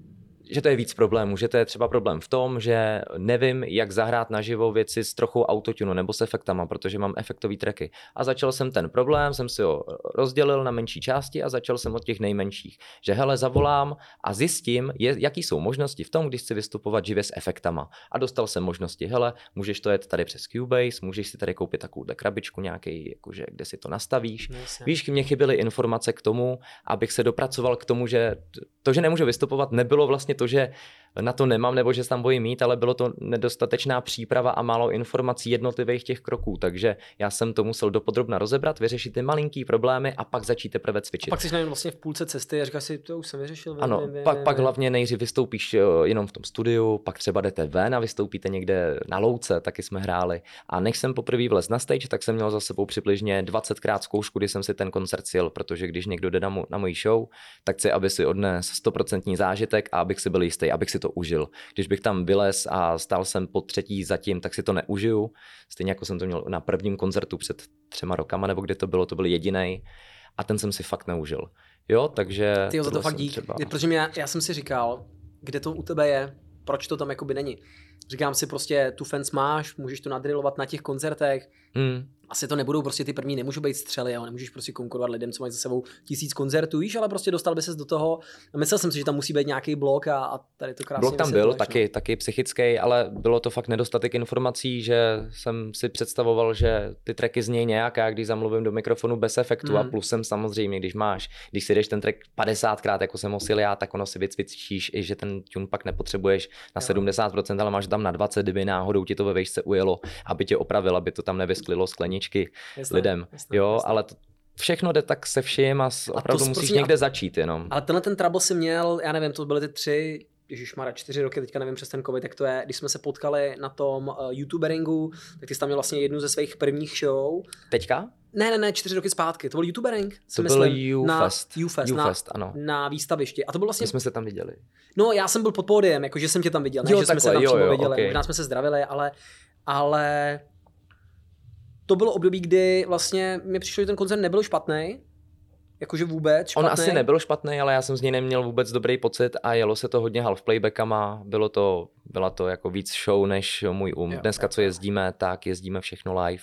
že to je víc problémů, že to je třeba problém v tom, že nevím, jak zahrát naživo věci s trochou autotunu nebo s efektama, protože mám efektový tracky. A začal jsem ten problém, jsem si ho rozdělil na menší části a začal jsem od těch nejmenších. Že hele, zavolám a zjistím, je, jaký jsou možnosti v tom, když chci vystupovat živě s efektama. A dostal jsem možnosti, hele, můžeš to jet tady přes Cubase, můžeš si tady koupit takovou krabičku nějaký, jakože, kde si to nastavíš. No, jasně. Víš, mě chyběly informace k tomu, abych se dopracoval k tomu, že to, že nemůžu vystupovat, nebylo vlastně to, že na to nemám nebo že se tam bojím mít, ale bylo to nedostatečná příprava a málo informací jednotlivých těch kroků. Takže já jsem to musel dopodrobna rozebrat, vyřešit ty malinký problémy a pak začít teprve A cvičit. pak jsi najednou vlastně v půlce cesty a říkáš si, to už jsem vyřešil. Ano, vím, vím, pak, vím, pak hlavně nejdřív vystoupíš eh, jenom v tom studiu, pak třeba jdete ven a vystoupíte někde na louce, taky jsme hráli. A než jsem poprvé vlez na stage, tak jsem měl za sebou přibližně 20krát zkoušku, kdy jsem si ten koncert sjel, protože když někdo jde na, mu, na moji show, tak chci, aby si odnes 100% zážitek a abych si byl jistý, abych si to užil. Když bych tam vylez a stál jsem po třetí zatím, tak si to neužiju. Stejně jako jsem to měl na prvním koncertu před třema rokama, nebo kde to bylo, to byl jediný. A ten jsem si fakt neužil. Jo, takže... Ty jo, za to fakt dík. třeba- Protože mě, já jsem si říkal, kde to u tebe je, proč to tam jakoby není. Říkám si prostě, tu fans máš, můžeš to nadrilovat na těch koncertech, Hmm. Asi to nebudou prostě ty první, nemůžou být střely, jo, nemůžeš prostě konkurovat lidem, co mají za sebou tisíc koncertů, víš, ale prostě dostal by ses do toho. A myslel jsem si, že tam musí být nějaký blok a, a tady to krásně Blok tam byl, vysvětluješ, no. taky, taky psychický, ale bylo to fakt nedostatek informací, že jsem si představoval, že ty tracky znějí nějak, a když zamluvím do mikrofonu bez efektu a Mm. plusem samozřejmě, když máš, když si jdeš ten track 50krát, jako jsem osil já, tak ono si vycvičíš i, že ten tune pak nepotřebuješ na Jo. 70%, ale máš tam na 20, kdyby náhodou ti to ve vejšce ujelo, aby tě opravil, aby to tam nevysklilo skleničky Jasné, lidem. jasné, jo, jasné. ale to, všechno jde tak se vším a, s- to opravdu musíš prosím, a- někde začít jenom. Ale tenhle ten trouble si měl, já nevím, to byly ty tři, Mara, čtyři roky, teďka nevím přes ten covid, jak to je, když jsme se potkali na tom uh, youtuberingu, tak ty jsi tam měl vlastně jednu ze svých prvních show. Teďka? Ne, ne, ne, čtyři roky zpátky, to byl youtubering. To byl myslím, na YouFest. YouFest, YouFest, na, ano. na výstavišti. A to byl vlastně, My jsme se tam viděli. no já jsem byl pod pódiem, jakože jsem tě tam viděl, ne, Jo, že jsme se takhle, tam jo, přímo jo, viděli, okej. možná jsme se zdravili, ale, ale to bylo období, kdy vlastně mi přišlo, že ten koncert nebyl špatný, jakože vůbec špatný. On asi nebyl špatný, ale já jsem z něj neměl vůbec dobrý pocit a jelo se to hodně half playbackama, bylo to, byla to jako víc show než můj um. Jo, Dneska, jo, co jezdíme, tak jezdíme všechno live.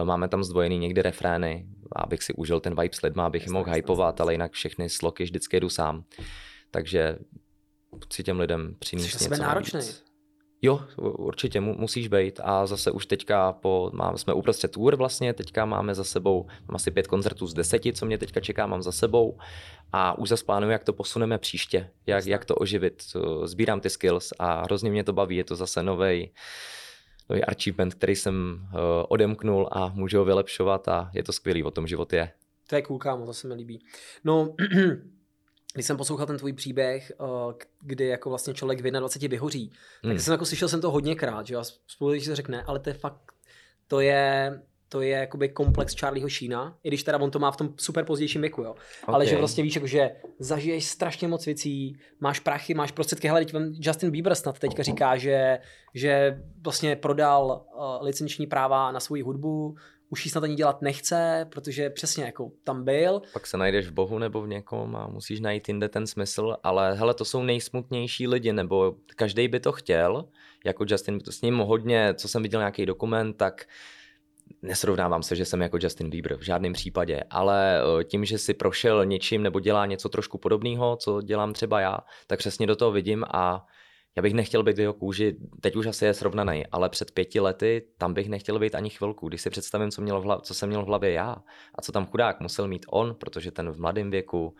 Eh, Máme tam zdvojený někdy refrény, abych si užil ten vibe s lidma, abych je mohl hypovat, ale jinak všechny sloky vždycky jdu sám. Takže chci těm lidem přinést něco náročnej. navíc. Jo, určitě mu, musíš být a zase už teďka po, máme, jsme uprostřed tour vlastně, teďka máme za sebou, mám asi pět koncertů z deseti, co mě teďka čeká, mám za sebou. A už zase plánuju, jak to posuneme příště, jak, jak to oživit, Uh, sbírám ty skills a hrozně mě to baví, je to zase novej, nový achievement, který jsem uh, odemknul a můžu ho vylepšovat a je to skvělý, o tom život je. To je cool, kámo, to se mi líbí. No, když jsem poslouchal ten tvůj příběh, eh, kdy jako vlastně člověk v 21 vyhoří, tak Hmm. jsem jako slyšel jsem to hodněkrát, že a spolu se řekne, ale to je fakt, to je, to je jakoby komplex Charlieho Sheena, i když teda on to má v tom super pozdějším věku, jo. Ale že vlastně víš, jako, že zažiješ strašně moc věcí, máš prachy, máš prostředky. Hele, Justin Bieber snad teďka říká, že, že vlastně prodal uh, licenční práva na svou hudbu, už ji snad ani dělat nechce, protože přesně jako tam byl. Pak se najdeš v Bohu nebo v někom a musíš najít jinde ten smysl, ale hele, to jsou nejsmutnější lidi, nebo každý by to chtěl, jako Justin, s ním hodně, co jsem viděl nějaký dokument, tak nesrovnávám se, že jsem jako Justin Bieber v žádném případě, ale eh, tím, že si prošel něčím nebo dělá něco trošku podobného, co dělám třeba já, tak přesně do toho vidím a já bych nechtěl být v jeho kůži, teď už asi je srovnaný, ale před pěti lety tam bych nechtěl být ani chvilku. Když si představím, co, měl v hlav, co jsem měl v hlavě já a co tam chudák musel mít on, protože ten v mladém věku,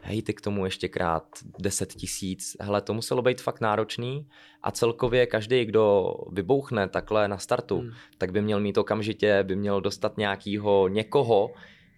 hej, ty k tomu ještě krát 10 tisíc, hele, to muselo být fakt náročný a celkově každý, kdo vybouchne takhle na startu, hmm. tak by měl mít okamžitě, by měl dostat nějakýho někoho,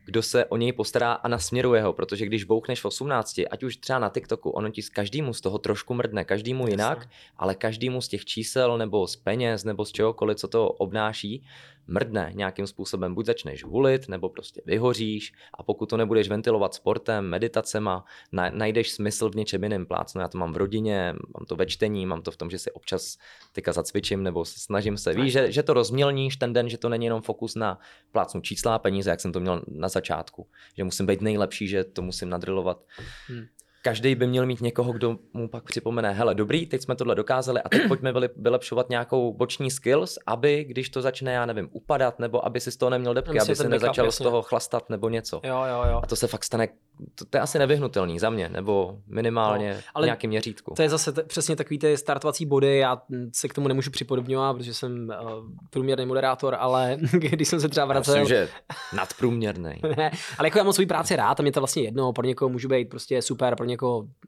kdo se o něj postará a nasměruje ho, protože když bouchneš v 18, ať už třeba na TikToku, ono ti z každému z toho trošku mrdne, každému jinak, ale každému z těch čísel nebo z peněz nebo z čehokoliv, co to obnáší, mrdne nějakým způsobem, buď začneš hulit, nebo prostě vyhoříš a pokud to nebudeš ventilovat sportem, meditacema, najdeš smysl v něčem jiném plácnu. Já to mám v rodině, mám to ve čtení, mám to v tom, že si občas tyka zacvičím nebo snažím se. Víš, že, že to rozmělníš ten den, že to není jenom fokus na plácnu čísla a peníze, jak jsem to měl na začátku. Že musím být nejlepší, že to musím nadrilovat. Hmm každý by měl mít někoho, kdo mu pak připomene, hele, dobrý, teď jsme tohle dokázali a teď pojďme vylepšovat nějakou boční skills, aby když to začne, já nevím, upadat, nebo aby si z toho neměl depky, aby si nezačal z toho chlastat nebo něco. Jo, jo, jo. A to se fakt stane, to, to je asi nevyhnutelný za mě, nebo minimálně no, ale v nějakém měřítku. To je zase t- přesně takový ty startovací body, já se k tomu nemůžu připodobňovat, protože jsem uh, průměrný moderátor, ale když jsem se třeba vracel... Myslím, že nadprůměrný. ne, ale jako já mám svou práci rád a mě to vlastně jedno, pro někoho můžu být prostě super, pro někoho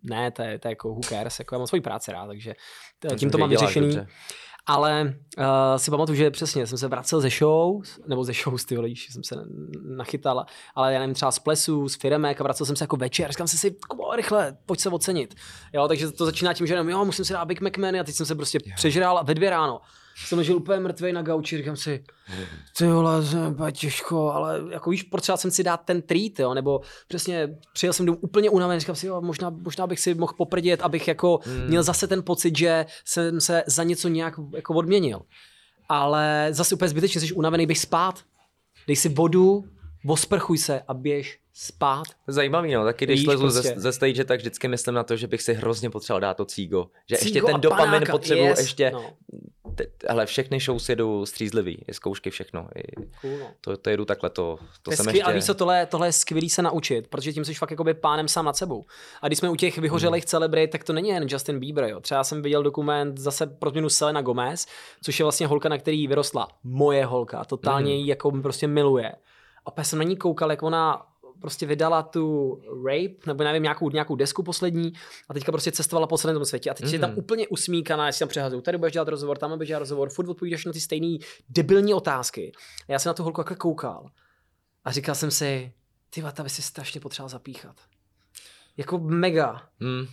ne, to je, to je jako cares, jako já mám svoji práci rád, takže tím to mám vyřešený. Dobře. Ale uh, si pamatuju, že přesně jsem se vracel ze show, nebo ze show, ty víš, jsem se nachytal, ale já nevím, třeba z plesu, z firemek a vracel jsem se jako večer, říkám si si, rychle, pojď se ocenit. Jo, takže to začíná tím, že jenom, jo, musím si dát Big McMahon a teď jsem se prostě jo. přežral ve dvě ráno jsem ležel úplně mrtvý na gauči, říkám si, ty vole, těžko, ale jako víš, potřeboval jsem si dát ten treat, jo, nebo přesně přijel jsem domů úplně unavený, říkám si, jo, možná, možná bych si mohl poprdět, abych jako hmm. měl zase ten pocit, že jsem se za něco nějak jako odměnil. Ale zase úplně zbytečně, jsi unavený, bych spát. Dej si vodu, osprchuj se a běž spát. Zajímavý, no, taky když slezu prostě. ze, ze stage, tak vždycky myslím na to, že bych si hrozně potřeboval dát to cígo. Že cígo ještě ten dopamin potřebuju, yes. ještě, no ale všechny show si jedu střízlivý, i zkoušky, všechno. I cool, no. to, to jedu takhle, to, to, to jsem ještě... A víš co, tohle, tohle je skvělý se naučit, protože tím jsi fakt jakoby pánem sám nad sebou. A když jsme u těch vyhořelých hmm. celebrit, tak to není jen Justin Bieber. Jo. Třeba jsem viděl dokument zase pro změnu Selena Gomez, což je vlastně holka, na který vyrostla moje holka. Totálně hmm. ji jako prostě miluje. A pak jsem na ní koukal, jak ona prostě vydala tu Rape, nebo nevím, nějakou, nějakou desku poslední a teďka prostě cestovala po celém tom světě a teď mm-hmm. je tam mhm. úplně usmíkaná, jestli tam přehazují, tady budeš dělat rozhovor, tam budeš dělat rozhovor, furt odpovídáš na ty stejné debilní otázky. A já jsem na tu holku jako koukal a říkal jsem si, ty vata, by si strašně potřeboval zapíchat. Jako mega. Mm.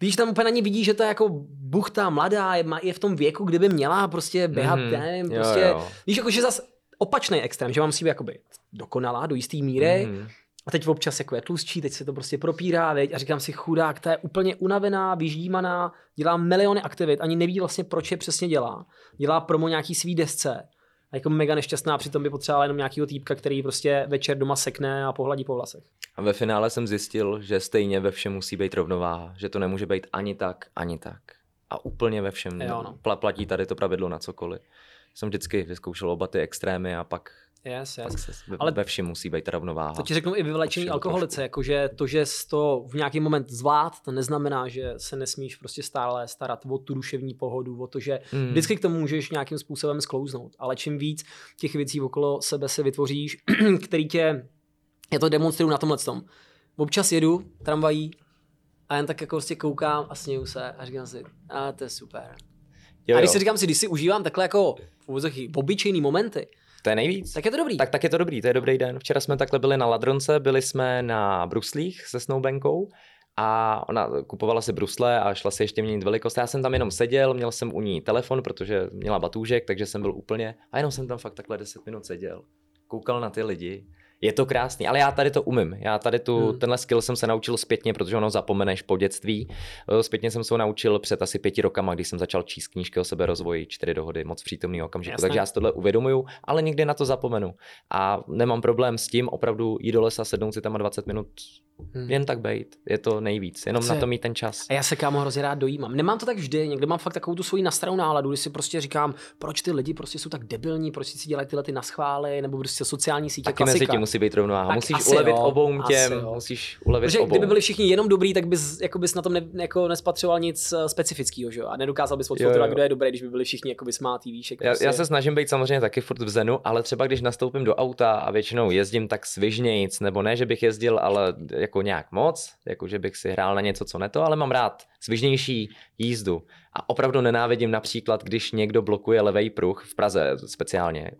Víš, tam úplně na ní vidí, že to je jako buchta, mladá, je, je v tom věku, kdyby měla prostě běhat, mm-hmm. nevím, prostě, jo, jo. víš, jako že zase opačný extrém, že mám si jakoby dokonalá do jisté míry, mm. a teď občas jako je tlustší, teď se to prostě propírá, veď, a říkám si, chudák, ta je úplně unavená, vyždímaná, dělá miliony aktivit, ani neví vlastně, proč je přesně dělá. Dělá promo nějaký svý desce, a jako mega nešťastná, přitom by potřebovala jenom nějakého týpka, který prostě večer doma sekne a pohladí po vlasech. A ve finále jsem zjistil, že stejně ve všem musí být rovnováha, že to nemůže být ani tak, ani tak. A úplně ve všem jo, no. platí tady to pravidlo na cokoliv jsem vždycky vyzkoušel oba ty extrémy a pak Yes, yes. Se Ale ve všem musí být rovnováha. To ti řeknu i vyvlečení alkoholice, jakože to, že to v nějaký moment zvlád, to neznamená, že se nesmíš prostě stále starat o tu duševní pohodu, o to, že mm. vždycky k tomu můžeš nějakým způsobem sklouznout. Ale čím víc těch věcí okolo sebe se vytvoříš, který tě, já to demonstruju na tomhle tom. Občas jedu tramvají a jen tak jako prostě koukám a směju se a říkám si, a to je super. Jo, a když jo. si říkám si, když si užívám takhle jako v obyčejný momenty, to je nejvíc. Tak je to dobrý. Tak, tak je to dobrý, to je dobrý den. Včera jsme takhle byli na Ladronce, byli jsme na bruslích se snowbankou a ona kupovala si brusle a šla si ještě měnit velikost. Já jsem tam jenom seděl, měl jsem u ní telefon, protože měla batůžek, takže jsem byl úplně, a jenom jsem tam fakt takhle 10 minut seděl. Koukal na ty lidi je to krásný, ale já tady to umím. Já tady tu, hmm. tenhle skill jsem se naučil zpětně, protože ono zapomeneš po dětství. Eh, zpětně jsem se ho naučil před asi pěti rokama, když jsem začal číst knížky o seberozvoji, čtyři dohody, moc přítomný okamžiku. Jasné. Takže já si tohle uvědomuju, ale nikdy na to zapomenu. A nemám problém s tím opravdu jít do lesa, sednout si tam a 20 minut Hmm. Jen tak bejt, je to nejvíc, jenom Chce. na to mít ten čas. A já se kámo hrozně rád dojímám. Nemám to tak vždy, někdy mám fakt takovou tu svoji nastranou náladu, kdy si prostě říkám, proč ty lidi prostě jsou tak debilní, proč si dělají tyhle ty naschvály, nebo prostě sociální sítě, Taky klasika. mezi tím musí být rovnováha. Tak Musíš asi ulevit jo, obou asi těm, jo. musíš ulevit Protože obou. kdyby byli všichni jenom dobrý, tak bys, jako bys na tom ne, jako nespatřoval nic eh, specifického, že jo? A nedokázal bys odfiltrovat, kdo je dobrý, když by byli všichni jako smátý, víš, jak Já, prostě... já se snažím být samozřejmě taky furt v zenu, ale třeba když nastoupím do auta a většinou jezdím tak svižnějc, nebo ne, že bych jezdil, ale jako nějak moc, jako že bych si hrál na něco, co ne to, ale mám rád svižnější jízdu. A opravdu nenávidím například, když někdo blokuje levý pruh v Praze speciálně.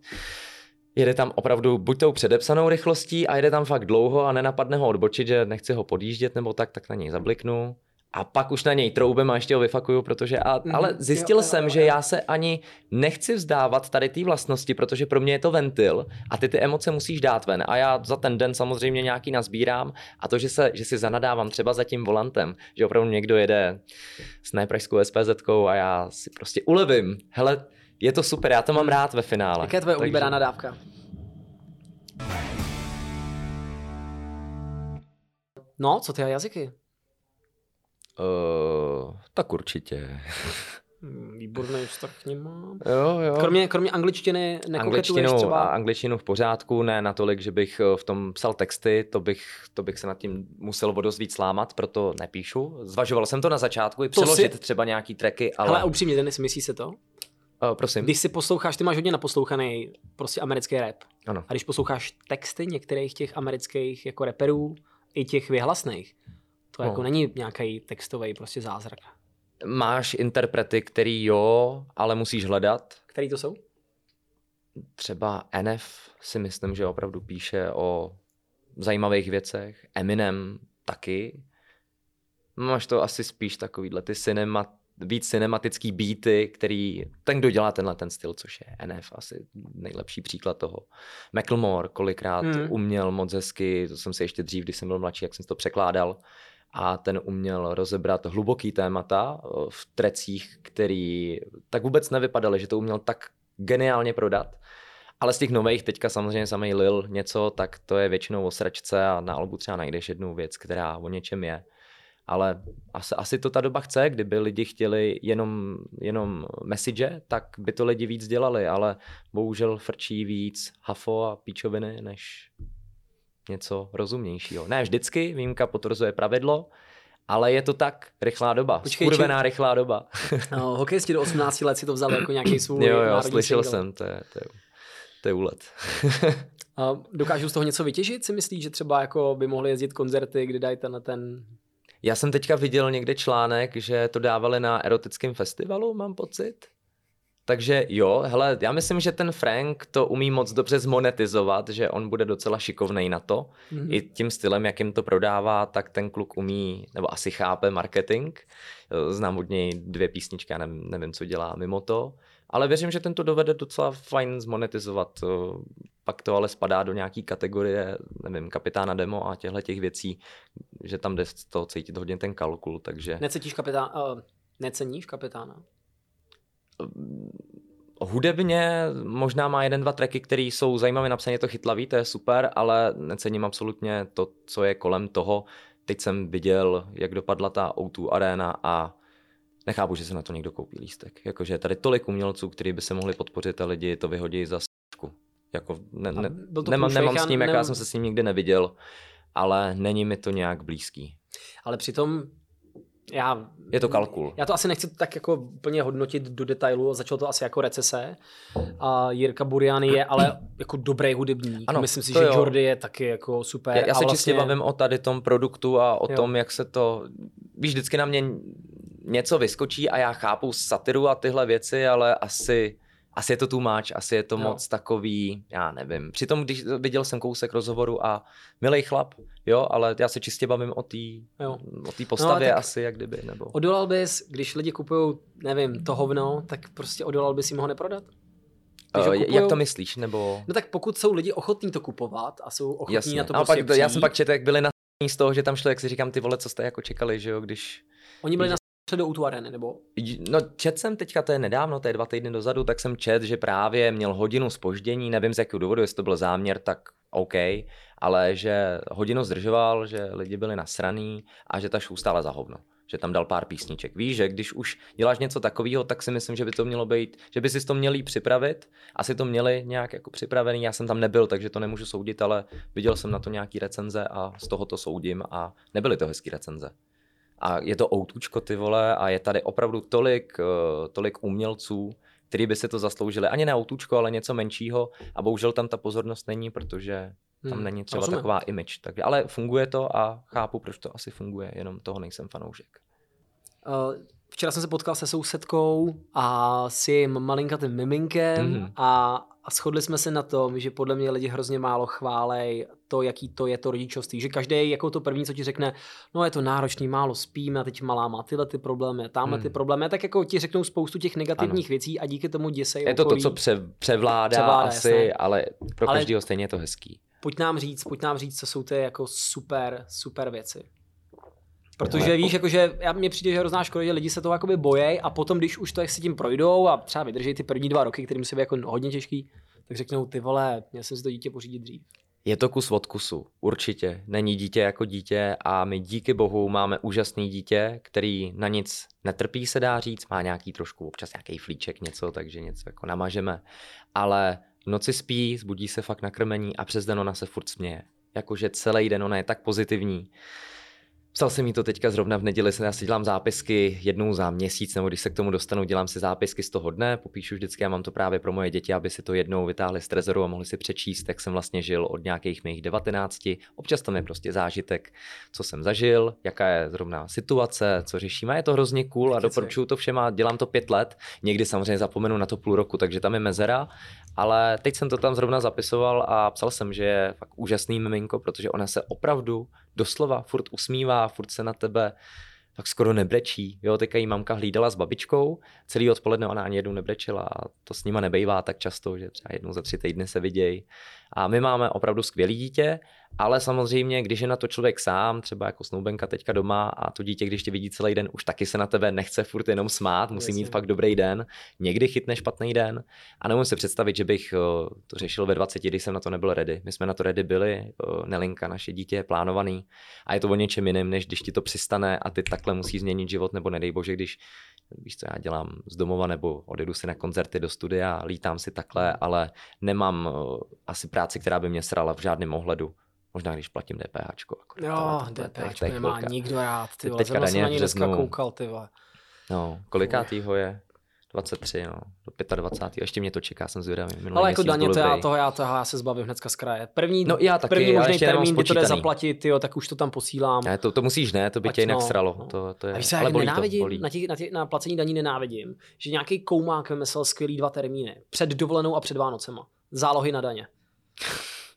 Jede tam opravdu buď tou předepsanou rychlostí a jede tam fakt dlouho a nenapadne ho odbočit, že nechci ho podjíždět nebo tak, tak na něj zabliknu. A pak už na něj troubem a ještě ho vyfakuju, protože... A, Mhm. Ale zjistil Jo, jsem, jo, že jo. já se ani nechci vzdávat tady té vlastnosti, protože pro mě je to ventil a ty ty emoce musíš dát ven. A já za ten den samozřejmě nějaký nazbírám a to, že, se, že si zanadávám třeba za tím volantem, že opravdu někdo jede s nepražskou SPZ a já si prostě ulevím. Hele, je to super, já to mám rád ve finále. Jaká je tvoje Takže- oblíbená nadávka? No, co ty a jazyky? Uh, tak určitě. Hmm, Výborný vztah k ním mám. Jo, jo. Kromě, kromě angličtiny Angličtinu, a třeba? angličtinu v pořádku, ne natolik, že bych eh, v tom psal texty, to bych, to bych se nad tím musel o dost víc lámat, proto nepíšu. Zvažoval jsem to na začátku, i To přeložit si- třeba nějaký tracky, ale... Ale upřímně, Denis, myslíš si to? Uh, prosím. Když si posloucháš, ty máš hodně naposlouchaný prostě americký rap. Ano. A když posloucháš texty některých těch amerických jako reperů, i těch vyhlasných, to No. jako není nějaký textový prostě zázrak. Máš interprety, který jo, ale musíš hledat. Který to jsou? Třeba NF si myslím, že opravdu píše o zajímavých věcech. Eminem taky. Máš to asi spíš takovýhle ty cinema, víc cinematický beaty, který, ten, kdo dělá tenhle ten styl, což je NF, asi nejlepší příklad toho. Macklemore kolikrát Hmm. uměl moc hezky, to jsem si ještě dřív, když jsem byl mladší, jak jsem to překládal, a ten uměl rozebrat hluboký témata eh, v trecích, který tak vůbec nevypadaly, že to uměl tak geniálně prodat. Ale z těch nových teďka samozřejmě samý Lil něco, tak to je většinou o sračce a na albu třeba najdeš jednu věc, která o něčem je. Ale asi, asi to ta doba chce, kdyby lidi chtěli jenom, jenom message, tak by to lidi víc dělali, ale bohužel frčí víc hafo a píčoviny, než něco rozumnějšího. Ne vždycky, výjimka potvrzuje pravidlo, ale je to tak, rychlá doba, Počkej, skurvená rychlá doba. No, hokejisti do 18 let si to vzali jako nějaký svůj jo, jo, slyšel single. jsem, to je, to je, to je úlet. A dokážou z toho něco vytěžit? Si myslíš, že třeba jako by mohli jezdit koncerty, kdy dají tenhle ten... Já jsem teďka viděl někde článek, že to dávali na erotickém festivalu, mám pocit. Takže jo, hele, já myslím, že ten Frank to umí moc dobře zmonetizovat, že on bude docela šikovnej na to. Mhm. I tím stylem, jakým to prodává, tak ten kluk umí, nebo asi chápe marketing. Eh, Znám od něj dvě písničky, já nevím, nevím, co dělá mimo to. Ale věřím, že ten to dovede docela fajn zmonetizovat. Eh, Pak to ale spadá do nějaký kategorie, nevím, kapitána demo a těchto těch věcí, že tam jde z toho cítit hodně ten kalkul, takže Necítíš kapitán... Uh, neceníš kapitána? hudebně možná má jeden, dva tracky, které jsou zajímavě napsané, je to chytlavý, to je super, ale necením absolutně to, co je kolem toho. Teď jsem viděl, jak dopadla ta O2 arena a nechápu, že se na to někdo koupí lístek. Jakože je tady tolik umělců, kteří by se mohli podpořit a lidi to vyhodí za. Jako ne, ne, byl to nemám, nemám s ním, jak nem- já jsem se s ním nikdy neviděl, ale není mi to nějak blízký. Ale přitom já... Je to kalkul. Já to asi nechci tak jako úplně hodnotit do detailu, začalo to asi jako recese a Jirka Burian je ale jako dobrý hudebník. Ano, Myslím si, že jo. Jordy je taky jako super. Já, já se vlastně, čistě bavím o tady tom produktu a o Jo. tom, jak se to... Víš, vždycky na mě něco vyskočí a já chápu satiru a tyhle věci, ale asi, asi je to too much, asi je to Jo. moc takový, já nevím. Přitom, když viděl jsem kousek rozhovoru a milý chlap, jo, ale já se čistě bavím o té o té postavě tak- asi, jak kdyby, nebo... Odolal bys, když lidi kupují, nevím, to hovno, tak prostě odolal bys jim ho neprodat? Kupujou- jak to myslíš, nebo... No tak pokud jsou lidi ochotní to kupovat a jsou ochotní Jasně. na to a prostě pak, já jsem přijít, pak četl, jak byli na z toho, že tam šlo, jak si říkám, ty vole, co jste jako čekali, že jo, když... Oni byli na do u areny, nebo No, čet jsem teďka, to je nedávno, to je dva týdny dozadu, tak jsem čet, že právě měl hodinu spoždění, nevím z jakého důvodu, jestli to byl záměr, tak OK, ale že hodinu zdržoval, že lidi byli nasraný a že ta show stála za hovno že tam dal pár písniček. Víš, že když už děláš něco takového, tak si myslím, že by to mělo být, že by si to měli připravit, asi to měli nějak jako připravený, já jsem tam nebyl, takže to nemůžu soudit, ale viděl jsem na to nějaký recenze a z toho to soudím a nebyly to hezký recenze. A je to outučko ty vole a je tady opravdu tolik, eh, tolik umělců, který by si to zasloužili. Ani ne outučko, ale něco menšího a bohužel tam ta pozornost není, protože tam hmm, není třeba rozumím. taková image. Tak, ale funguje to a chápu, proč to asi funguje, jenom toho nejsem fanoušek. Uh, včera jsem se potkal se sousedkou a s jejím malinkatým miminkem mm-hmm. a, a shodli jsme se na tom, že podle mě lidi hrozně málo chválej to, jaký to je to rodičovství. Že každý jako to první, co ti řekne, no je to náročný, málo spíme a teď malá má tyhle ty problémy, tamhle mm. ty problémy, tak jako ti řeknou spoustu těch negativních ano. věcí a díky tomu děsej Je to okolí. to, co pře, převládá, převládá asi, jasné. ale pro každého stejně je to hezký pojď nám říct, pojď nám říct, co jsou ty jako super, super věci. Protože víš, jakože já, mně přijde, že hrozná škoda, že lidi se toho jakoby bojejí a potom, když už to si tím projdou a třeba vydrží ty první dva roky, kterým se by jako hodně těžký, tak řeknou, ty vole, měl jsem si to dítě pořídit dřív. Je to kus od kusu, určitě. Není dítě jako dítě a my díky bohu máme úžasný dítě, který na nic netrpí, se dá říct, má nějaký trošku občas nějaký flíček, něco, takže něco jako namažeme, ale v noci spí, zbudí se fakt na krmení a přes den ona se furt směje. Jakože celý den ona je tak pozitivní. Psal jsem jí to teďka zrovna v neděli, já si dělám zápisky jednou za měsíc, nebo když se k tomu dostanu, dělám si zápisky z toho dne, popíšu vždycky, já mám to právě pro moje děti, aby si to jednou vytáhli z trezoru a mohli si přečíst, jak jsem vlastně žil od nějakých mých 19. Občas tam je prostě zážitek, co jsem zažil, jaká je zrovna situace, co řešíme. Je to hrozně cool a doporučuju to všem a dělám to pět let. Někdy samozřejmě zapomenu na to půl roku, takže tam je mezera, ale teď jsem to tam zrovna zapisoval a psal jsem, že je fakt úžasný miminko, protože ona se opravdu doslova furt usmívá, furt se na tebe tak skoro nebrečí. Jo, teďka jí mamka hlídala s babičkou, celý odpoledne ona ani jednou nebrečela a to s nima nebejvá tak často, že třeba jednou za tři týdny se vidějí. A my máme opravdu skvělý dítě, ale samozřejmě, když je na to člověk sám, třeba jako snoubenka teďka doma a to dítě, když tě vidí celý den, už taky se na tebe nechce furt jenom smát, musí Jasně. mít fakt dobrý den, někdy chytne špatný den a nemůžu si představit, že bych eh, to řešil ve 20, když jsem na to nebyl ready. My jsme na to ready byli, eh, Nelinka, naše dítě je plánovaný a je to o něčem jiném, než když ti to přistane a ty takhle musíš změnit život, nebo nedej bože, když víš co, já dělám z domova nebo odjedu si na koncerty do studia, lítám si takhle, ale nemám uh, asi práci, která by mě srala v žádném ohledu. Možná když platím DPH. Jo, DPH nemá nikdo rád. Ty vole. Teďka daně březnu. koukal, ty vole. No, kolikátýho je? 23, no, do 25. Ještě mě to čeká, jsem zvědavý. Ale jako daně, to já, toho, já, toho já se zbavím hnedka z kraje. První, no, já taky, první možný termín, kdy to jde zaplatit, jo, tak už to tam posílám. Ne, to, to musíš, ne, to by Ať tě jinak no, sralo. No. To, to je, a víš, ale bolí nenávidím, to, bolí. Na, těch, na, těch, na placení daní nenávidím, že nějaký koumák vymyslel skvělý dva termíny. Před dovolenou a před Vánocema. Zálohy na daně.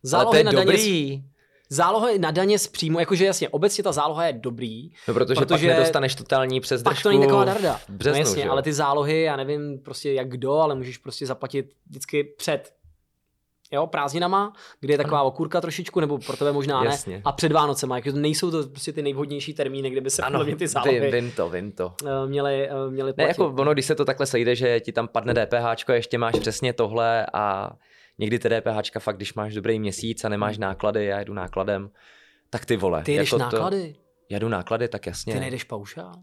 Zálohy na dobrý. Daně, záloha na daně z příjmu, jakože jasně, obecně ta záloha je dobrý. No protože, protože pak nedostaneš totální přes Pak to není taková darda. Březnu, no jasně, ale ty zálohy, já nevím prostě jak kdo, ale můžeš prostě zaplatit vždycky před jo, prázdninama, kde je taková ano. okurka trošičku, nebo pro tebe možná Jasně. ne, a před Vánocema, jako nejsou to prostě ty nejvhodnější termíny, kde by se ano, ty zálohy vím to, vím to. Měli, měli platit. Ne, jako ono, když se to takhle sejde, že ti tam padne DPH, ještě máš přesně tohle a někdy ty DPH, fakt, když máš dobrý měsíc a nemáš náklady, já jedu nákladem, tak ty vole. Ty jdeš jako náklady? To, jedu náklady, tak jasně. Ty nejdeš paušál?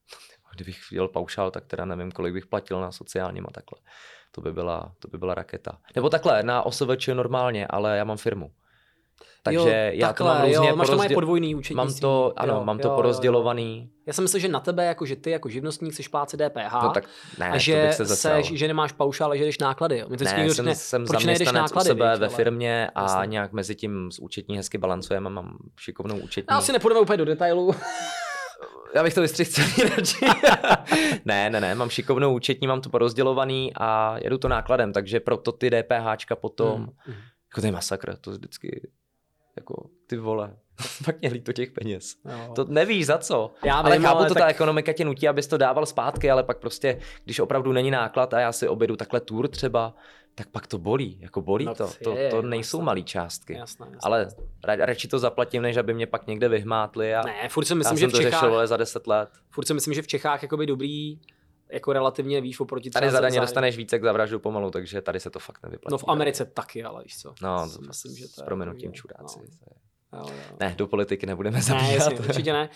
Kdybych jel paušál, tak teda nevím, kolik bych platil na sociálním a takhle. To by byla, to by byla raketa. Nebo takhle, na OSVČ normálně, ale já mám firmu. Takže jo, já takhle, to mám různě jo, máš to mají podvojný účetnictví. Mám to, ano, jo, mám to jo, porozdělovaný. Já jsem myslel, že na tebe, jako že ty jako živnostník seš pláce DPH no, tak ne, a že, se seš, že nemáš paušál, ale že jdeš náklady. Jo. Mě to ne, jsem, jsem proč zaměstnanec náklady, u sebe víš, ve firmě a jasný. nějak mezi tím s účetní hezky balancujeme, mám šikovnou účetní. Já asi nepůjdeme úplně do detailu. Já bych to vystřihl celý radši. ne, ne, ne, mám šikovnou účetní, mám to porozdělovaný a jedu to nákladem, takže proto ty DPHčka potom, mm. jako to je masakr, to vždycky jako ty vole, fakt mě líto těch peněz. Jo. To nevíš za co. Já ale vím, chápu ale to, tak... ta ekonomika tě nutí, abys to dával zpátky, ale pak prostě, když opravdu není náklad a já si objedu takhle tour třeba, tak pak to bolí, jako bolí no, to. To, to nejsou malé částky. Jasné, jasné. Ale radši to zaplatím, než aby mě pak někde vyhmátli. A ne, furt si myslím, že v Čechách, řešil, za 10 let. Furt si myslím, že v Čechách jakoby dobrý jako relativně víš oproti Tady za daně dostaneš více jak za vraždu pomalu, takže tady se to fakt nevyplatí. No v Americe taky, ale víš co. No, to myslím, že to s je prominutím takový, čuráci. no. Jo, jo. Ne, do politiky nebudeme Ne, zabíhat. jasně, určitě ne.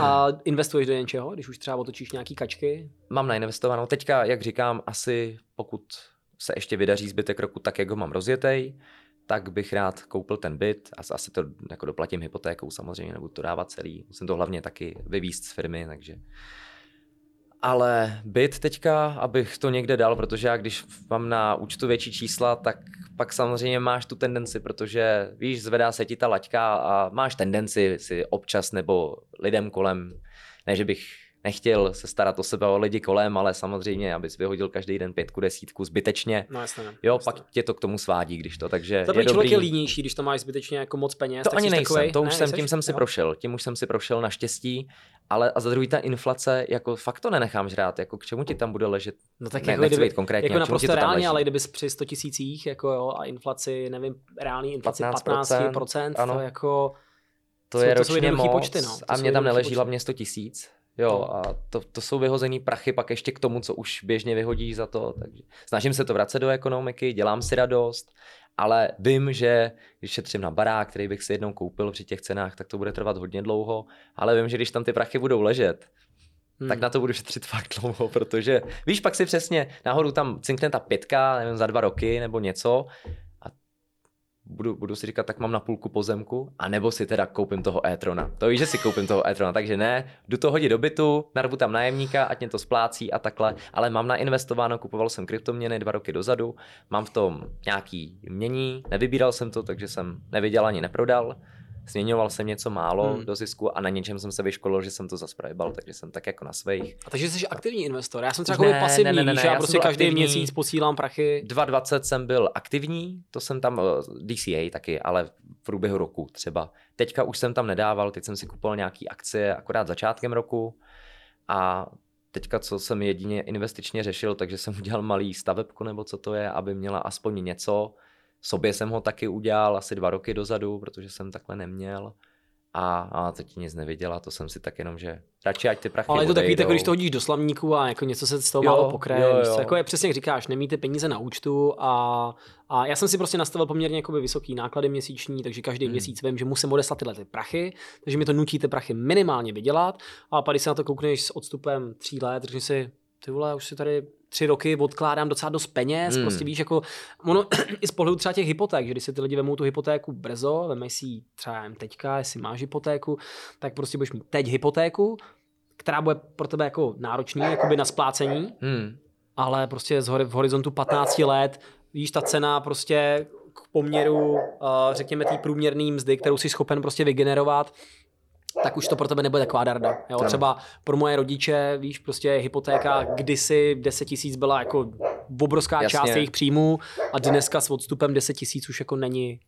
A investuješ do něčeho, když už třeba otočíš nějaký kačky? Mám nainvestovanou. Teďka, jak říkám, asi pokud se ještě vydaří zbytek roku tak, jak ho mám rozjetej, tak bych rád koupil ten byt a asi to jako doplatím hypotékou samozřejmě, nebudu to dávat celý. Musím to hlavně taky vyvízt z firmy, takže... Ale byt teďka, abych to někde dal, protože já když mám na účtu větší čísla, tak pak samozřejmě máš tu tendenci, protože víš, zvedá se ti ta laťka a máš tendenci si občas nebo lidem kolem, ne, že bych nechtěl se starat o sebe, o lidi kolem, ale samozřejmě, abys vyhodil každý den pětku, desítku zbytečně. No jasně. ne, Jo, jasně. pak tě to k tomu svádí, když to, takže Zaprvé je člověk dobrý. je línější, když to máš zbytečně jako moc peněz. To tak ani nejsem, takovej, to už ne, jsem, nejseš? tím jsem si Jo. prošel, tím už jsem si prošel naštěstí, ale a za druhý ta inflace, jako fakt to nenechám žrát, jako k čemu ti tam bude ležet, No tak ne, jako, nechci kdyby, být konkrétně, jako naprosto to reálně, leží? ale kdybys při 100 tisících jako jo, a inflaci, nevím, reální inflaci 15%, 15%, ano. to jako to je to ročně moc počty, no. To a mě tam neleží počty. hlavně 100 tisíc. Jo, a to, to jsou vyhozený prachy pak ještě k tomu, co už běžně vyhodí za to. Takže snažím se to vracet do ekonomiky, dělám si radost, ale vím, že když šetřím na barák, který bych si jednou koupil při těch cenách, tak to bude trvat hodně dlouho, ale vím, že když tam ty prachy budou ležet, hmm. tak na to budu šetřit fakt dlouho, protože víš, pak si přesně nahoru tam cinkne ta pětka, nevím, za dva roky nebo něco budu, budu si říkat, tak mám na půlku pozemku, a nebo si teda koupím toho e-trona. To víš, že si koupím toho e-trona, takže ne, jdu to hodit do bytu, narvu tam nájemníka, ať mě to splácí a takhle, ale mám nainvestováno, kupoval jsem kryptoměny dva roky dozadu, mám v tom nějaký mění, nevybíral jsem to, takže jsem neviděl ani neprodal, Směňoval jsem něco málo Hmm. do zisku a na něčem jsem se vyškolil, že jsem to zasprajbal, takže jsem tak jako na svých. A takže jsi aktivní investor. Já jsem třeba Ne, pasivní, ne, ne, ne, ne, já já prostě každý aktivní. měsíc posílám prachy. 2020 jsem byl aktivní, to jsem tam, eh, DCA taky, ale v průběhu roku třeba. Teďka už jsem tam nedával, teď jsem si kupoval nějaký akcie akorát začátkem roku a teďka, co jsem jedině investičně řešil, takže jsem udělal malý stavebku nebo co to je, aby měla aspoň něco. Sobě jsem ho taky udělal asi dva roky dozadu, protože jsem takhle neměl. A, a teď nic neviděla, to jsem si tak jenom, že radši ať ty prachy Ale je to takový, tak, když to hodíš do slavníku a jako něco se z toho Jo, málo pokraje. jo, jo. Jako je přesně jak říkáš, nemíte peníze na účtu a, a já jsem si prostě nastavil poměrně jakoby vysoký náklady měsíční, takže každý Hmm. měsíc vím, že musím odeslat tyhle ty prachy, takže mi to nutí ty prachy minimálně vydělat a pak když se na to koukneš s odstupem tří let, řekneš si, ty vole, už si tady tři roky odkládám docela dost peněz, Hmm. prostě víš, jako ono i z pohledu třeba těch hypoték, že když si ty lidi vemou tu hypotéku brzo, vemeš si ji třeba jen teďka, jestli máš hypotéku, tak prostě budeš mít teď hypotéku, která bude pro tebe jako náročný, jakoby na splácení, Hmm. ale prostě z hori- v horizontu 15 let, víš, ta cena prostě k poměru, uh, řekněme, té průměrné mzdy, kterou jsi schopen prostě vygenerovat, tak už to pro tebe nebude taková darda. Jo? Třeba pro moje rodiče, víš, prostě hypotéka kdysi 10 tisíc byla jako obrovská Jasně. část jejich příjmů a dneska s odstupem 10 tisíc už jako není,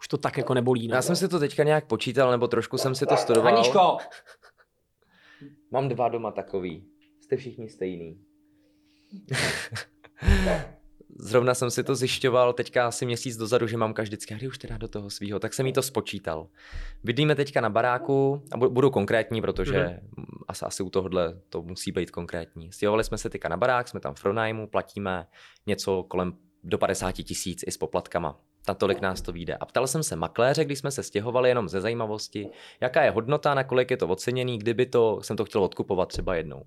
už to tak jako nebolí. No. Já jsem si to teďka nějak počítal, nebo trošku jsem si to studoval. Aničko, Mám dva doma takový. Jste všichni stejný. Zrovna jsem si to zjišťoval teďka asi měsíc dozadu, že mám a kdy už teda do toho svýho, tak jsem jí to spočítal. Bydlíme teďka na baráku, a bu- budu konkrétní, protože Mhm. mm-hmm. asi, asi u tohohle to musí být konkrétní. Stěhovali jsme se teďka na barák, jsme tam v pronájmu, platíme něco kolem do 50 tisíc i s poplatkama. Na tolik nás to vyjde. A ptal jsem se makléře, když jsme se stěhovali jenom ze zajímavosti, jaká je hodnota, na kolik je to oceněný, kdyby to, jsem to chtěl odkupovat třeba jednou.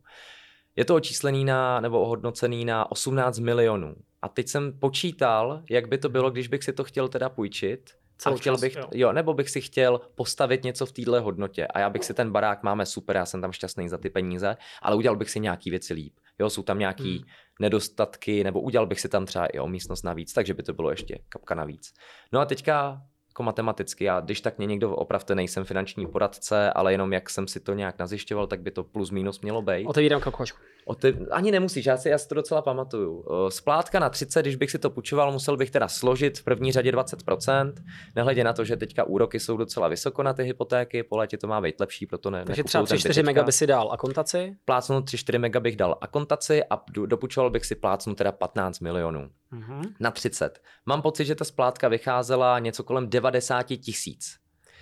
Je to očíslený na, nebo ohodnocený na 18 milionů. A teď jsem počítal, jak by to bylo, když bych si to chtěl teda půjčit. A chtěl čas, bych, jo. jo. nebo bych si chtěl postavit něco v téhle hodnotě. A já bych si ten barák, máme super, já jsem tam šťastný za ty peníze, ale udělal bych si nějaký věci líp. Jo, jsou tam nějaký Hmm. nedostatky, nebo udělal bych si tam třeba i o místnost navíc, takže by to bylo ještě kapka navíc. No a teďka jako matematicky, já když tak mě někdo opravte, nejsem finanční poradce, ale jenom jak jsem si to nějak nazjišťoval, tak by to plus minus mělo být. otevírám kalkulačku. O ty, ani nemusíš, já si, já si to docela pamatuju. Eh, Splátka na 30, když bych si to půjčoval, musel bych teda složit v první řadě 20%, nehledě na to, že teďka úroky jsou docela vysoko na ty hypotéky, po létě to má být lepší, proto ne. Takže třeba ten 3-4 byt mega by si dal akontaci. Plácnu 3-4 mega bych dal akontaci a do- dopučoval bych si plácnu teda 15 milionů Mhm. na 30. Mám pocit, že ta splátka vycházela něco kolem 90 tisíc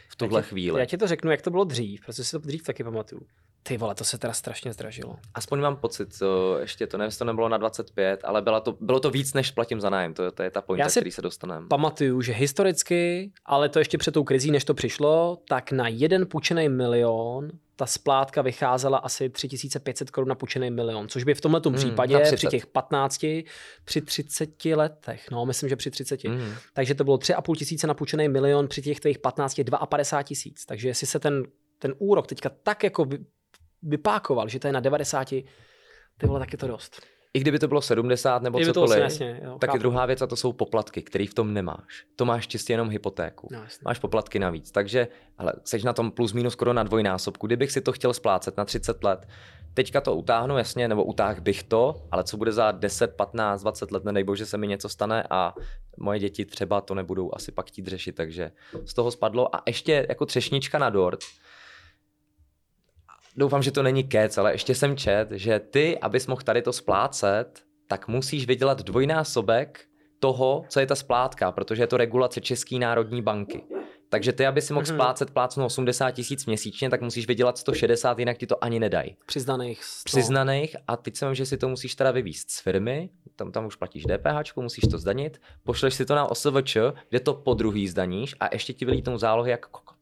v tuhle Já ti- chvíli. Já ti to řeknu, jak to bylo dřív, protože si to dřív taky pamatuju. Ty vole, to se teda strašně zdražilo. Aspoň mám pocit, to, ještě to, nevím, to nebylo na 25, ale byla to, bylo to víc, než platím za nájem. To, to je ta pointa, Já si který se dostaneme. Pamatuju, že historicky, ale to ještě před tou krizí, než to přišlo, tak na jeden půjčený milion ta splátka vycházela asi 3500 korun na půjčený milion, což by v tomhle Hmm, případě při 30. těch 15, při 30 letech, no myslím, že při 30. Mm. Takže to bylo 3,5 tisíce na půjčený milion, při těch tvých 15 je 52 tisíc. Takže jestli se ten, ten úrok teďka tak jako vypákoval, že to je na 90, ty vole, tak je to dost. I kdyby to bylo 70 nebo Kdyby to cokoliv, jasně, jo, tak je chápu. druhá věc a to jsou poplatky, který v tom nemáš. To máš čistě jenom hypotéku. No, jasně. Máš poplatky navíc. Takže, ale seš na tom plus minus skoro na dvojnásobku. Kdybych si to chtěl splácet na 30 let, teďka to utáhnu, jasně, nebo utáh bych to, ale co bude za 10, 15, 20 let, nedej bože se mi něco stane a moje děti třeba to nebudou asi pak chtít řešit, takže z toho spadlo. A ještě jako třešnička na dort, doufám, že to není kec, ale ještě jsem čet, že ty, abys mohl tady to splácet, tak musíš vydělat dvojnásobek toho, co je ta splátka, protože je to regulace České národní banky. Takže ty, aby si mohl Mhm. splácet plácnu 80 tisíc měsíčně, tak musíš vydělat 160, jinak ti to ani nedají. Přiznaných. sto. Přiznaných a teď jsem, že si to musíš teda vyvíst z firmy, tam, tam už platíš DPH, musíš to zdanit, pošleš si to na OSVČ, kde to po druhý zdaníš a ještě ti vylítnou zálohy jak kokot.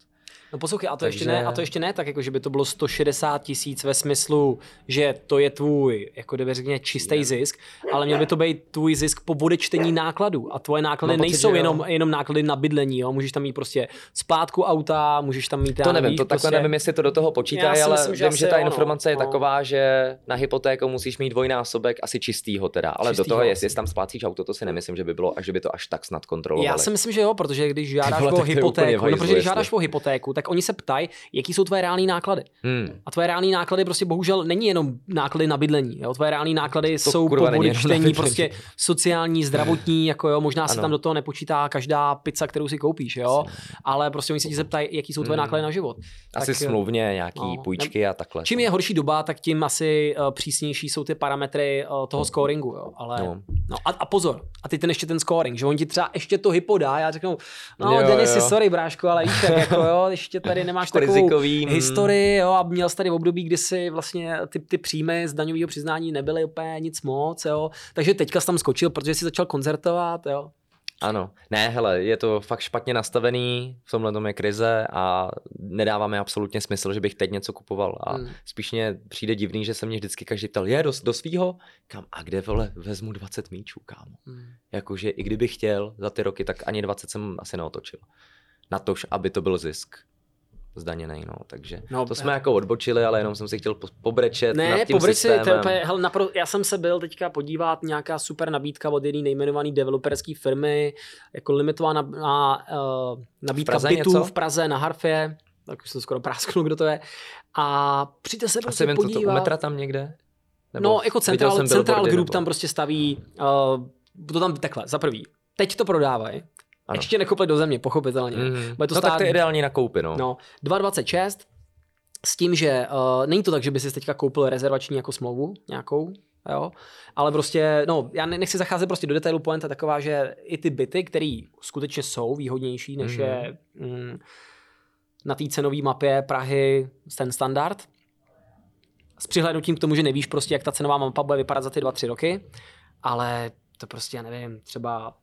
No poslouchej, a to, Takže- ještě ne, a to ještě ne tak, jako že by to bylo 160 tisíc ve smyslu, že to je tvůj, jako kdyby řekněme, čistý Je. zisk, ale měl by to být tvůj zisk po odečtení nákladů. A tvoje náklady Mám pocit, nejsou jo. jenom, jenom náklady na bydlení, jo? můžeš tam mít prostě splátku auta, můžeš tam mít... To nevím, víš, to takhle prostě, nevím, jestli to do toho počítají, si ale myslím, že vím, že ta jo, no. informace je No. taková, že na hypotéku musíš mít dvojnásobek asi čistýho teda, ale do Čistýho toho, asi. jestli tam splácíš auto, to si nemyslím, že by bylo, až že by to až tak snad kontrolovali. Já si myslím, že jo, protože když žádáš vole, o hypotéku, no, protože když jestli. žádáš o hypotéku, tak oni se ptají, jaký jsou tvoje reální náklady. Hmm. A tvoje reální náklady prostě bohužel není jenom náklady na bydlení. Jo? Tvoje reální náklady To jsou kurva po není jenom na odečtení bydlení. prostě sociální, zdravotní, jako jo, možná se Ano. tam do toho nepočítá každá pizza, kterou si koupíš, jo, ale prostě oni se ti zeptají, jaký jsou tvoje Hmm. náklady na život. Asi Tak, smluvně nějaký no, půjčky a takhle. Čím je horší doba, tak tím asi uh, přísnější jsou ty parametry uh, toho scoringu, jo. Ale, no. No. A, a, pozor, a teď ten ještě ten scoring, že on ti třeba ještě to hypo dá, já řeknu, no Jo, Denisi, jo. sorry bráško, ale víš, jak, jako jo, ještě tady nemáš takovou rizikový, mm. historii, jo, a měl jsi tady období, kdy si vlastně ty, ty příjmy z daňového přiznání nebyly úplně nic moc, jo, takže teďka jsi tam skočil, protože jsi začal koncertovat, jo. Ano. Ne, hele, je to fakt špatně nastavený, v tomhle tom je krize a nedává mi absolutně smysl, že bych teď něco kupoval. A Hmm. spíš mě přijde divný, že se mě vždycky každý ptal, je do, do svýho? Kam? A kde, vole, vezmu 20 míčů, kámo? Hmm. Jakože i kdybych chtěl za ty roky, tak ani 20 jsem asi neotočil. Natož, aby to byl zisk zdaněný, no, takže No, to jsme jako odbočili, ale jenom jsem si chtěl po- pobrečet nad Ne, tím pobři si, to systémem. je úplně, hele, napro, já jsem se byl teďka podívat, nějaká super nabídka od jedné nejmenované developerské firmy, jako limitovaná na, na, uh, nabídka Praze bytů něco? v Praze na Harfě, tak už jsem skoro prásknul, kdo to je. A přijďte se prostě Asi vím, co to, podívat. metra tam někde? no, jako Central, Central Group nebo- tam prostě staví, uh, to tam takhle, za prvý, teď to prodávají, Ano. ještě nekopli do země, pochopitelně. Mhm. Bude to no stát- tak to je ideální na koupy, no. No, 2,26 s tím, že uh, není to tak, že by si teďka koupil rezervační jako smlouvu nějakou, jo, ale prostě, no, já ne- nechci zacházet prostě do detailu, pointa je taková, že i ty byty, které skutečně jsou výhodnější, než Mhm. je mm, na té cenové mapě Prahy ten standard, s přihlédnutím k tomu, že nevíš prostě, jak ta cenová mapa bude vypadat za ty dva, tři roky, ale to prostě, já nevím, třeba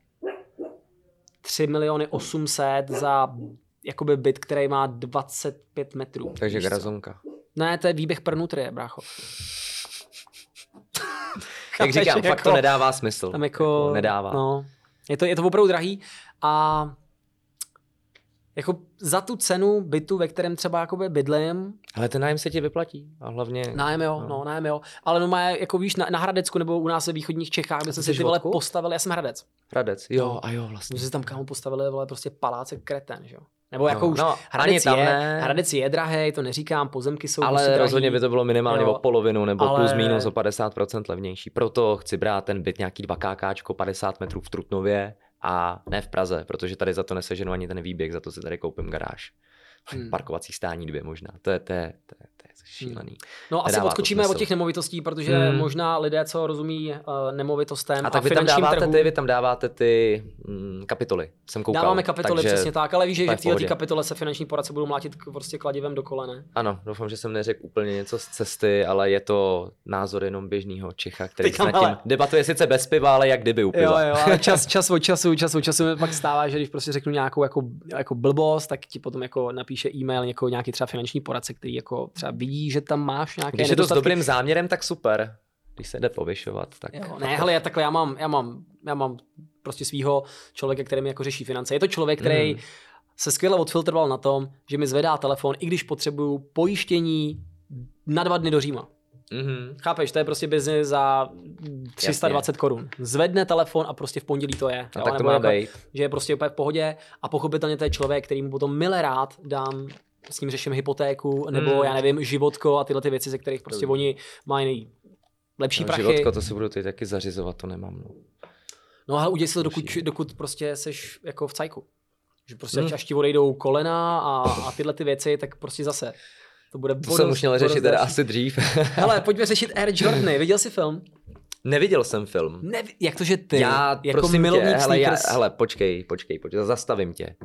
3 miliony 800 za jakoby byt, který má 25 metrů. Takže grazonka. Ne, to je výběh Prnutrie, brácho. Jak říkám, fakt to jako- nedává smysl. Tam jako, nedává. No, je to, je to opravdu drahý a jako za tu cenu bytu, ve kterém třeba jakoby bydlím, Ale ten nájem se ti vyplatí. A hlavně... nájem jo, no, No. nájem jo, ale no má jako víš, na, na Hradecku nebo u nás ve východních Čechách, kde jsme si ty vole postavili, já jsem Hradec. Hradec. Jo, No. a jo, My vlastně. jsme si tam kámo postavili vole prostě paláce kreten, že jo. Nebo jako No, už no, Hradec, tam je, ne. Hradec je drahý, to neříkám, pozemky jsou prostě Ale drahý. rozhodně by to bylo minimálně Jo. o polovinu nebo Ale- plus minus o 50% levnější. Proto chci brát ten byt nějaký 2 KKčko 50 metrů v Trutnově a ne v Praze, protože tady za to neseženu ani ten výběh, za to si tady koupím garáž. Hmm. Parkovací stání dvě možná. To je, to je, to je, to je šílený. No asi odskočíme od těch nemovitostí, protože hmm. možná lidé, co rozumí uh, nemovitostem a, tak a vy tam dáváte trhu, ty, vy tam dáváte ty mm, kapitoly, jsem koukal. Dáváme kapitoly, takže přesně tak, ale víš, že v této kapitole se finanční poradce budou mlátit prostě kladivem do kolene. Ano, doufám, že jsem neřekl úplně něco z cesty, ale je to názor jenom běžného Čecha, který nad tím ale... debatuje sice bez piva, ale jak kdyby u piva. Jo, jo, ale čas, čas od času, čas od času pak stává, že když prostě řeknu nějakou jako, jako blbost, tak ti potom jako napíše e-mail někoho, nějaký třeba finanční poradce, který jako třeba vidí, že tam máš nějaké Když je to s dobrým záměrem, tak super. Když se jde povyšovat, tak... Jo, ne, hele, já takhle, já mám, já mám, já mám prostě svého člověka, který mi jako řeší finance. Je to člověk, který mm. se skvěle odfiltroval na tom, že mi zvedá telefon, i když potřebuju pojištění na dva dny do Říma. Mm-hmm. Chápeš, to je prostě biznis za 320 Jasně. korun. Zvedne telefon a prostě v pondělí to je. A jo, tak to má jako, být. Že je prostě úplně v pohodě a pochopitelně to je člověk, který mu potom mile rád dám s ním řeším hypotéku, nebo hmm. já nevím, životko a tyhle ty věci, ze kterých prostě hmm. oni mají lepší no, prachy. Životko, to si budu teď taky zařizovat, to nemám. No, no ale udělej si to, dokud, dokud prostě seš jako v cajku. Že prostě hmm. až ti odejdou kolena a, a tyhle ty věci, tak prostě zase. To bude To jsem už měl řešit teda asi dřív. Hele, pojďme řešit Air Jordany. Viděl jsi film? Neviděl jsem film. Nevi- jak to, že ty? Já, jako prosím tě, hele, já, hele, počkej, počkej, počkej, zastavím tě.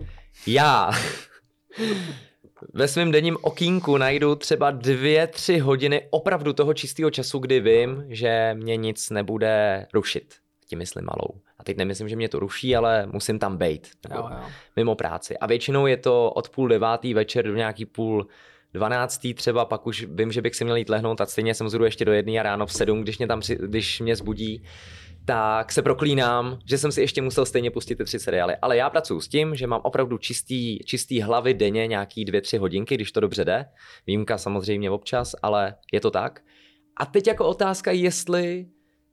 Já ve svém denním okýnku najdu třeba dvě, tři hodiny opravdu toho čistého času, kdy vím, že mě nic nebude rušit. Tím myslím malou. A teď nemyslím, že mě to ruší, ale musím tam být. Jo, jo. Mimo práci. A většinou je to od půl devátý večer do nějaký půl dvanáctý třeba, pak už vím, že bych si měl jít lehnout a stejně jsem zhruba ještě do jedné a ráno v sedm, když mě tam, když mě zbudí tak se proklínám, že jsem si ještě musel stejně pustit ty tři seriály. Ale já pracuji s tím, že mám opravdu čistý, čistý hlavy denně, nějaký dvě, tři hodinky, když to dobře jde. Výjimka samozřejmě občas, ale je to tak. A teď jako otázka, jestli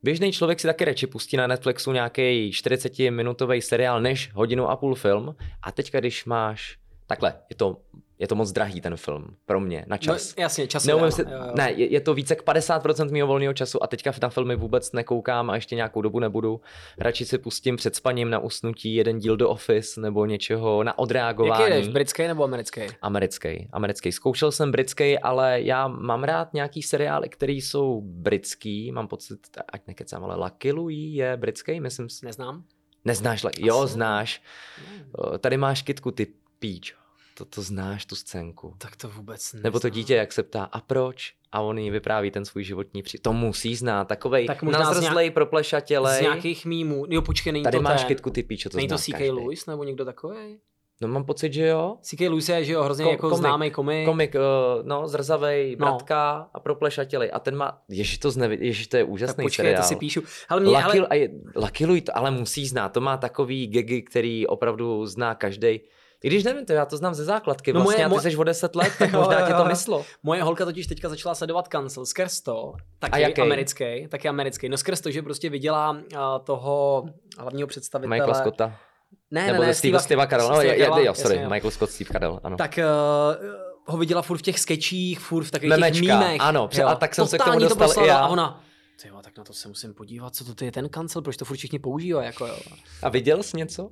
běžný člověk si taky radši pustí na Netflixu nějaký 40-minutový seriál než hodinu a půl film. A teďka, když máš takhle, je to je to moc drahý ten film pro mě na čas. No, jasně, čas Neumím si, jo, jo. Ne, je, je, to více jak 50% mého volného času a teďka na filmy vůbec nekoukám a ještě nějakou dobu nebudu. Radši si pustím před spaním na usnutí jeden díl do Office nebo něčeho na odreagování. Jaký jdeš, britský nebo americký? Americký, americký. Zkoušel jsem britský, ale já mám rád nějaký seriály, které jsou britský, mám pocit, ať nekecám, ale Lucky Louie je britský, myslím. Neznám. Neznáš, jo, znáš. Tady máš kitku, ty Peach to, to znáš, tu scénku. Tak to vůbec neznám. Nebo to dítě, jak se ptá, a proč? A on jí vypráví ten svůj životní příběh. To musí znát, takovej tak nazrzlej, nějak, proplešatělej. Z nějakých mýmů. Jo, počkej, není Tady to máš ten. kytku, ty píčo, to Není to C.K. Lewis nebo někdo takový? No mám pocit, že jo. C.K. Lewis je, že jo, hrozně Ko- jako komik, známý komik. Komik, uh, no, zrzavej, no. bratka a proplešatělej. A ten má, ježi to, znevi, ježi to je úžasný tak počkej, seriál. to si píšu. Ale mě, Lucky, ale... Lucky Louie to ale musí znát, to má takový gagy, který opravdu zná každý. I když nevím, to já to znám ze základky, no vlastně moje, a ty jsi o 10 let, tak možná tě to myslo. Moje holka totiž teďka začala sledovat Cancel skrz to, taky a jaký? americký, taky americký, no skrz to, že prostě viděla uh, toho hlavního představitele. Michaela Scotta. Ne, Nebo ne, ne, Steve, Steve Carell, no, je, je, jo, sorry, jasně, Michael Scott, Steve Carell, ano. Tak uh, ho viděla furt v těch sketchích, furt v takových Memečka, těch mýmech. ano, jo. a tak jsem Totální se k tomu dostal i já. A ona, tyjo, tak na to se musím podívat, co to je ten kancel, proč to furt všichni používají, jako jo. A viděl jsi něco?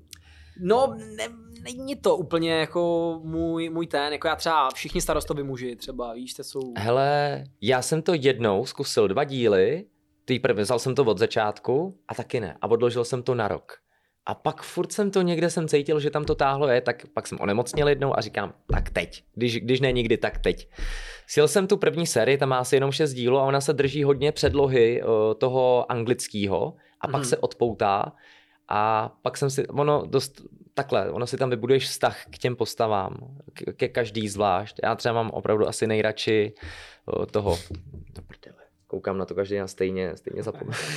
No, ne, není to úplně jako můj, můj ten, jako já třeba všichni starostovi muži třeba, víš, to jsou... Hele, já jsem to jednou zkusil dva díly, ty první, vzal jsem to od začátku a taky ne. A odložil jsem to na rok. A pak furt jsem to někde jsem cítil, že tam to táhlo je, tak pak jsem onemocněl jednou a říkám, tak teď. Když, když ne nikdy, tak teď. Sjel jsem tu první sérii, tam má asi jenom šest dílů a ona se drží hodně předlohy uh, toho anglického a pak mm. se odpoutá a pak jsem si, ono dost, takhle, ono si tam vybuduješ vztah k těm postavám, k, ke každý zvlášť. Já třeba mám opravdu asi nejradši toho, to prdele, koukám na to každý den stejně, stejně zapomenu.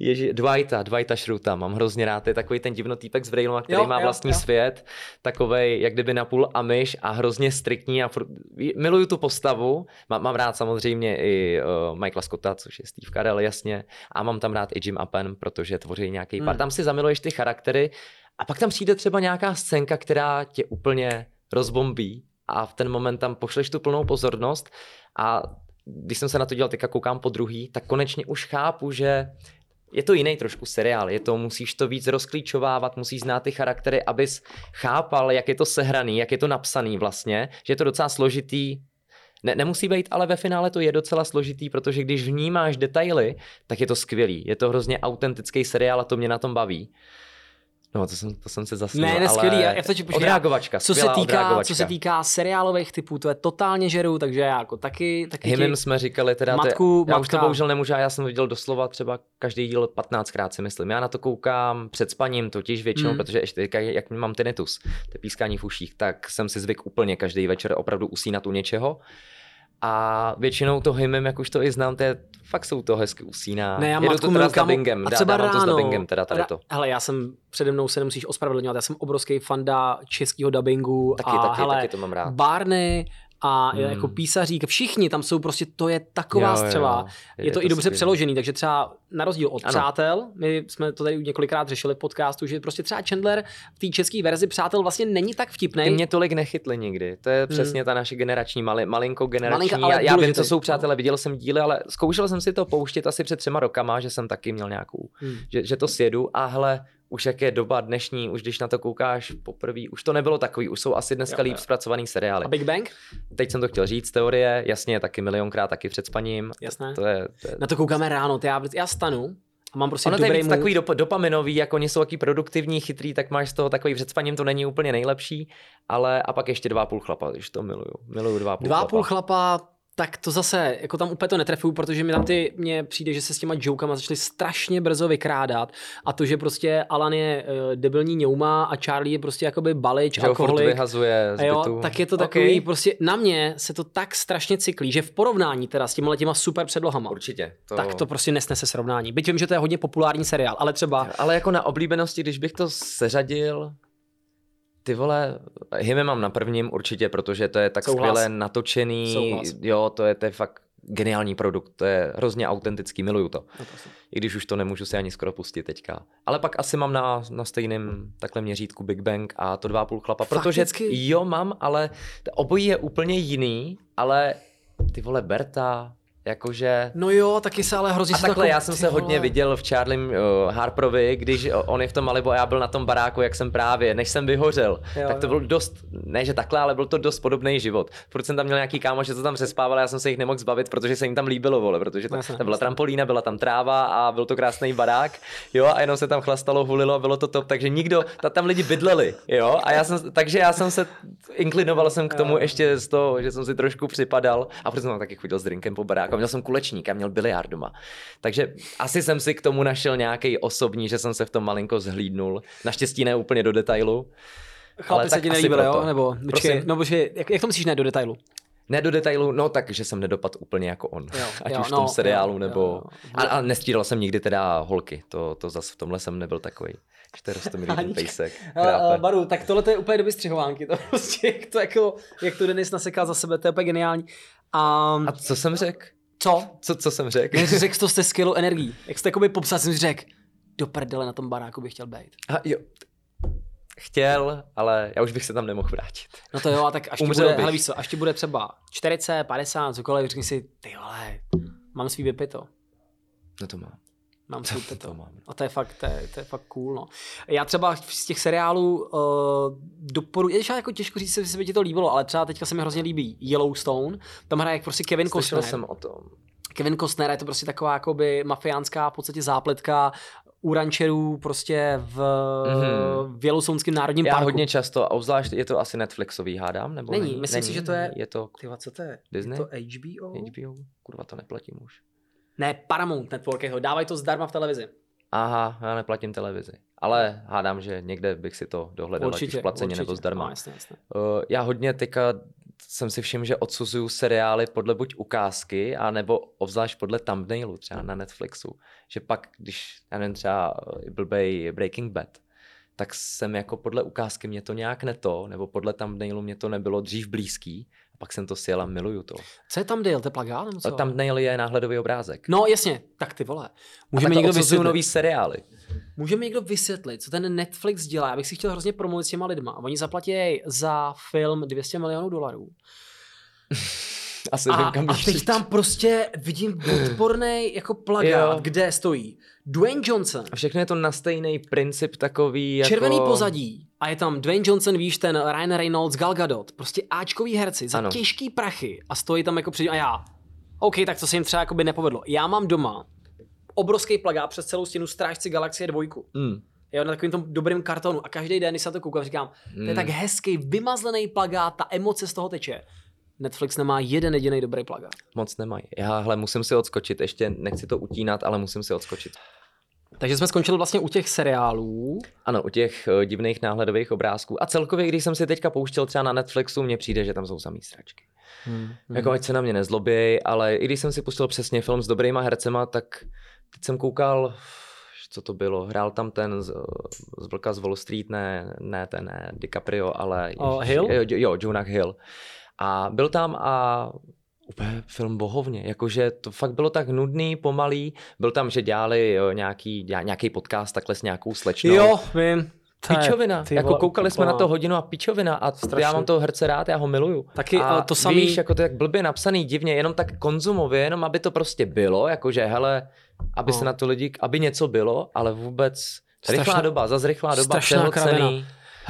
Ježi, Dwighta, Dwighta Šruta, mám hrozně rád, je takový ten divnotýpek z Brailoma, který jo, má vlastní jo, jo. svět, takovej jak kdyby napůl amiš a hrozně striktní a furt, miluju tu postavu, má, mám rád samozřejmě i uh, Michaela Scotta, což je Steve Carell, jasně, a mám tam rád i Jim Appen, protože tvoří nějaký hmm. pár, tam si zamiluješ ty charaktery a pak tam přijde třeba nějaká scénka, která tě úplně rozbombí a v ten moment tam pošleš tu plnou pozornost a když jsem se na to dělal, teďka koukám po druhý, tak konečně už chápu, že je to jiný trošku seriál, je to, musíš to víc rozklíčovávat, musíš znát ty charaktery, abys chápal, jak je to sehraný, jak je to napsaný vlastně, že je to docela složitý, ne, nemusí být, ale ve finále to je docela složitý, protože když vnímáš detaily, tak je to skvělý. Je to hrozně autentický seriál a to mě na tom baví. No, to jsem, to jsem se zasnil, Ne, ne, ale... skvělý. Já, já to ti počkej, odreagovačka, co se, týká, odreagovačka. co se týká seriálových typů, to je totálně žeru, takže já jako taky, taky Hymem ti, jsme říkali teda, Matku- to je, já už to matka- bohužel nemůžu, já jsem viděl doslova třeba každý díl 15krát si myslím. Já na to koukám před spaním totiž většinou, Mm. mm. protože ještě teďka, jak mám tinnitus, to pískání v uších, tak jsem si zvyk úplně každý večer opravdu usínat u něčeho. A většinou to hymem, jak už to i znám, to je, fakt jsou to hezky usíná. Ne, já Jedu to teda s dubbingem, a dá- třeba dávám to s ráno, dubbingem, teda tady to. Hele, já jsem, přede mnou se nemusíš ospravedlňovat, já jsem obrovský fanda českého dubbingu Taky, a taky, hele, taky to mám rád. Barney a Hmm. jako písařík, všichni tam jsou prostě, to je taková Jo, jo, střela. jo. Je, to, i dobře skvělý. přeložený, takže třeba na rozdíl od Ano. Přátel, my jsme to tady několikrát řešili v podcastu, že prostě třeba Chandler v té české verzi Přátel vlastně není tak vtipný. Ty mě tolik nechytli nikdy. To je přesně ta naše generační, mali, malinko generační. Malinka, já, já vím, co jsou přátelé, viděl jsem díly, ale zkoušel jsem si to pouštět asi před třema rokama, že jsem taky měl nějakou, Hmm. že, že to sjedu a hele, už jak je doba dnešní, už když na to koukáš poprvé, už to nebylo takový, už jsou asi dneska Jo, líp jo. zpracovaný seriály. A Big Bang? Teď jsem to chtěl říct, teorie, jasně, taky milionkrát, taky před spaním. Jasné. To je, to je Na to koukáme ráno, to já, já stanu a mám prostě Ono to je takový dop- dopaminový, jako oni jsou taky produktivní, chytrý, tak máš z toho takový před spaním, to není úplně nejlepší, ale a pak ještě dva a půl chlapa, když to miluju. Miluju dva a půl Dva chlapa. půl chlapa, tak to zase, jako tam úplně to netrefuju, protože mi tam ty, mně přijde, že se s těma jokama začali strašně brzo vykrádat a to, že prostě Alan je uh, debilní ňouma a Charlie je prostě jakoby balič, že furt alkoholik. vyhazuje z A jo, tak je to Ok, takový, prostě na mě se to tak strašně cyklí, že v porovnání teda s těma těma super předlohama, Určitě. To... tak to prostě nesnese srovnání. Byť vím, že to je hodně populární seriál, ale třeba Ale jako na oblíbenosti, když bych to seřadil, ty vole, Hyme mám na prvním určitě, protože to je tak Souhlas. skvěle natočený, Souhlas. jo, to je, to je fakt geniální produkt, to je hrozně autentický, miluju to. No, prosím. I když už to nemůžu si ani skoro pustit teďka. Ale pak asi mám na, na stejném takhle měřítku Big Bang a to dva půl chlapa, protože Fakticky? jo, mám, ale obojí je úplně jiný, ale ty vole Berta, jakože... No jo, taky se ale hrozně A se takhle jako- já jsem se hodně viděl v Charliem uh, Harperovi, když on je v tom Malibu a já byl na tom baráku, jak jsem právě, než jsem vyhořel. Jo, tak to jo. byl dost, ne že takhle, ale byl to dost podobný život. Furt jsem tam měl nějaký kámo, že to tam přespával, já jsem se jich nemohl zbavit, protože se jim tam líbilo, vole, protože to, tam byla trampolína, byla tam tráva a byl to krásný barák, jo, a jenom se tam chlastalo, hulilo a bylo to top, takže nikdo, ta, tam lidi bydleli, jo, a já jsem, takže já jsem se, inklinoval jsem k tomu Jo. ještě z toho, že jsem si trošku připadal a protože jsem tam taky chodil s drinkem po baráku, měl jsem kulečník a měl biliard doma. Takže asi jsem si k tomu našel nějaký osobní, že jsem se v tom malinko zhlídnul. Naštěstí ne úplně do detailu. Chlapi ale se ti asi nelíbili, jo? Nebo, počkej, no počkej, jak, jak to myslíš ne do detailu? Ne do detailu, no tak, že jsem nedopad úplně jako on. Jo, Ať jo, už v no, tom seriálu, jo, nebo... jo, jo. A, a nestíral jsem nikdy teda holky, to, to zase v tomhle jsem nebyl takový. Že to je rostomilý ten Haníčka. pejsek. Hele, chrápe. Baru, tak tohle to je úplně doby střihovánky, to prostě, jak to, jako, jak to Denis nasekal za sebe, to je úplně geniální. A, A co jsem řekl? Co? Co, co jsem řekl? Jsi řekl to jste skvělou energií. Jak jste jakoby popsal, jsem si řekl, do prdele na tom baráku bych chtěl být. A jo. Chtěl, ale já už bych se tam nemohl vrátit. No to jo, a tak až ti bude, hele víš co, až ti bude třeba 40, 50, cokoliv, řekni si, ty vole, mám svý vypito. No to mám. Mám To pito. mám. A to je fakt, to je, to je fakt cool, no. Já třeba z těch seriálů uh, doporučuji, je jako těžko říct, jestli by ti to líbilo, ale třeba teďka se mi hrozně líbí Yellowstone, tam hraje prostě Kevin Slyšel Costner. jsem o tom. Kevin Costner je to prostě taková jakoby mafiánská v podstatě zápletka u rančerů prostě v, Mhm. v Yellowstoneském národním Já parku. hodně často, a obzvlášť je to asi Netflixový, hádám? Nebo Není, není? myslím si, Není? že to je- Je to Tyva, co to je? Disney? Je to HBO? HBO? Kurva, to neplatím už. Ne, Paramount Network, jeho. dávají to zdarma v televizi. Aha, já neplatím televizi. Ale hádám, že někde bych si to dohledal, ať určitě, už placeně určitě. nebo zdarma. No, jasně, jasně. Uh, já hodně teďka jsem si všiml, že odsuzuju seriály podle buď ukázky, anebo obzvlášť podle thumbnailu, třeba na Netflixu. Že pak, když, já nevím, třeba eh, blbej Breaking Bad, tak jsem jako podle ukázky mě to nějak neto, nebo podle thumbnailu mě to nebylo dřív blízký, a pak jsem to sjel a miluju to. Co je tam Dale, to je plagát nebo co? Co? Thumbnail je náhledový obrázek. No jasně, tak ty vole. Můžeme někdo, vysvětlit, nový seriály. můžeme někdo vysvětlit, co ten Netflix dělá? Já bych si chtěl hrozně promluvit s těma lidma. Oni zaplatí za film 200 milionů dolarů. Asi A, vím, kam a teď tam prostě vidím odporný jako plagát, Jo. kde stojí Dwayne Johnson, A všechno je to na stejný princip takový jako... červený pozadí a je tam Dwayne Johnson, víš, ten Ryan Reynolds, Gal Gadot, prostě Ačkový herci za Ano. těžký prachy a stojí tam jako před a já. OK, tak to se jim třeba jako by nepovedlo. Já mám doma obrovský plagát přes celou stěnu Strážci Galaxie 2. Mm. Jo, na takovém tom dobrém kartonu. A každý den, když se na to koukám, říkám, to je Mm. tak hezký, vymazlený plagát, ta emoce z toho teče. Netflix nemá jeden jediný dobrý plagát. Moc nemají. Já hle, musím si odskočit, ještě nechci to utínat, ale musím si odskočit. Takže jsme skončili vlastně u těch seriálů. Ano, u těch uh, divných náhledových obrázků. A celkově, když jsem si teďka pouštěl třeba na Netflixu, mně přijde, že tam jsou samý sračky. Hmm. Jako ať se na mě nezloběj, ale i když jsem si pustil přesně film s dobrýma hercema, tak teď jsem koukal, co to bylo, hrál tam ten z, z Vlka z Wall Street, ne, ne ten, ne DiCaprio, ale... O, Hill? Jo, jo, Jonah Hill. A byl tam a úplně film bohovně, jakože to fakt bylo tak nudný, pomalý, byl tam, že dělali jo, nějaký, nějaký podcast takhle s nějakou slečnou. Jo, vím. Je- Pičovina, ty jako vole, koukali jsme na to hodinu a pičovina a Strašný. já mám toho herce rád, já ho miluju. Taky, a ale to samý- Víš, jako to je tak blbě napsaný, divně, jenom tak konzumově, jenom aby to prostě bylo, jakože hele, aby No. se na to lidi, aby něco bylo, ale vůbec rychlá Strašná- doba, zase rychlá doba, strašná kravina.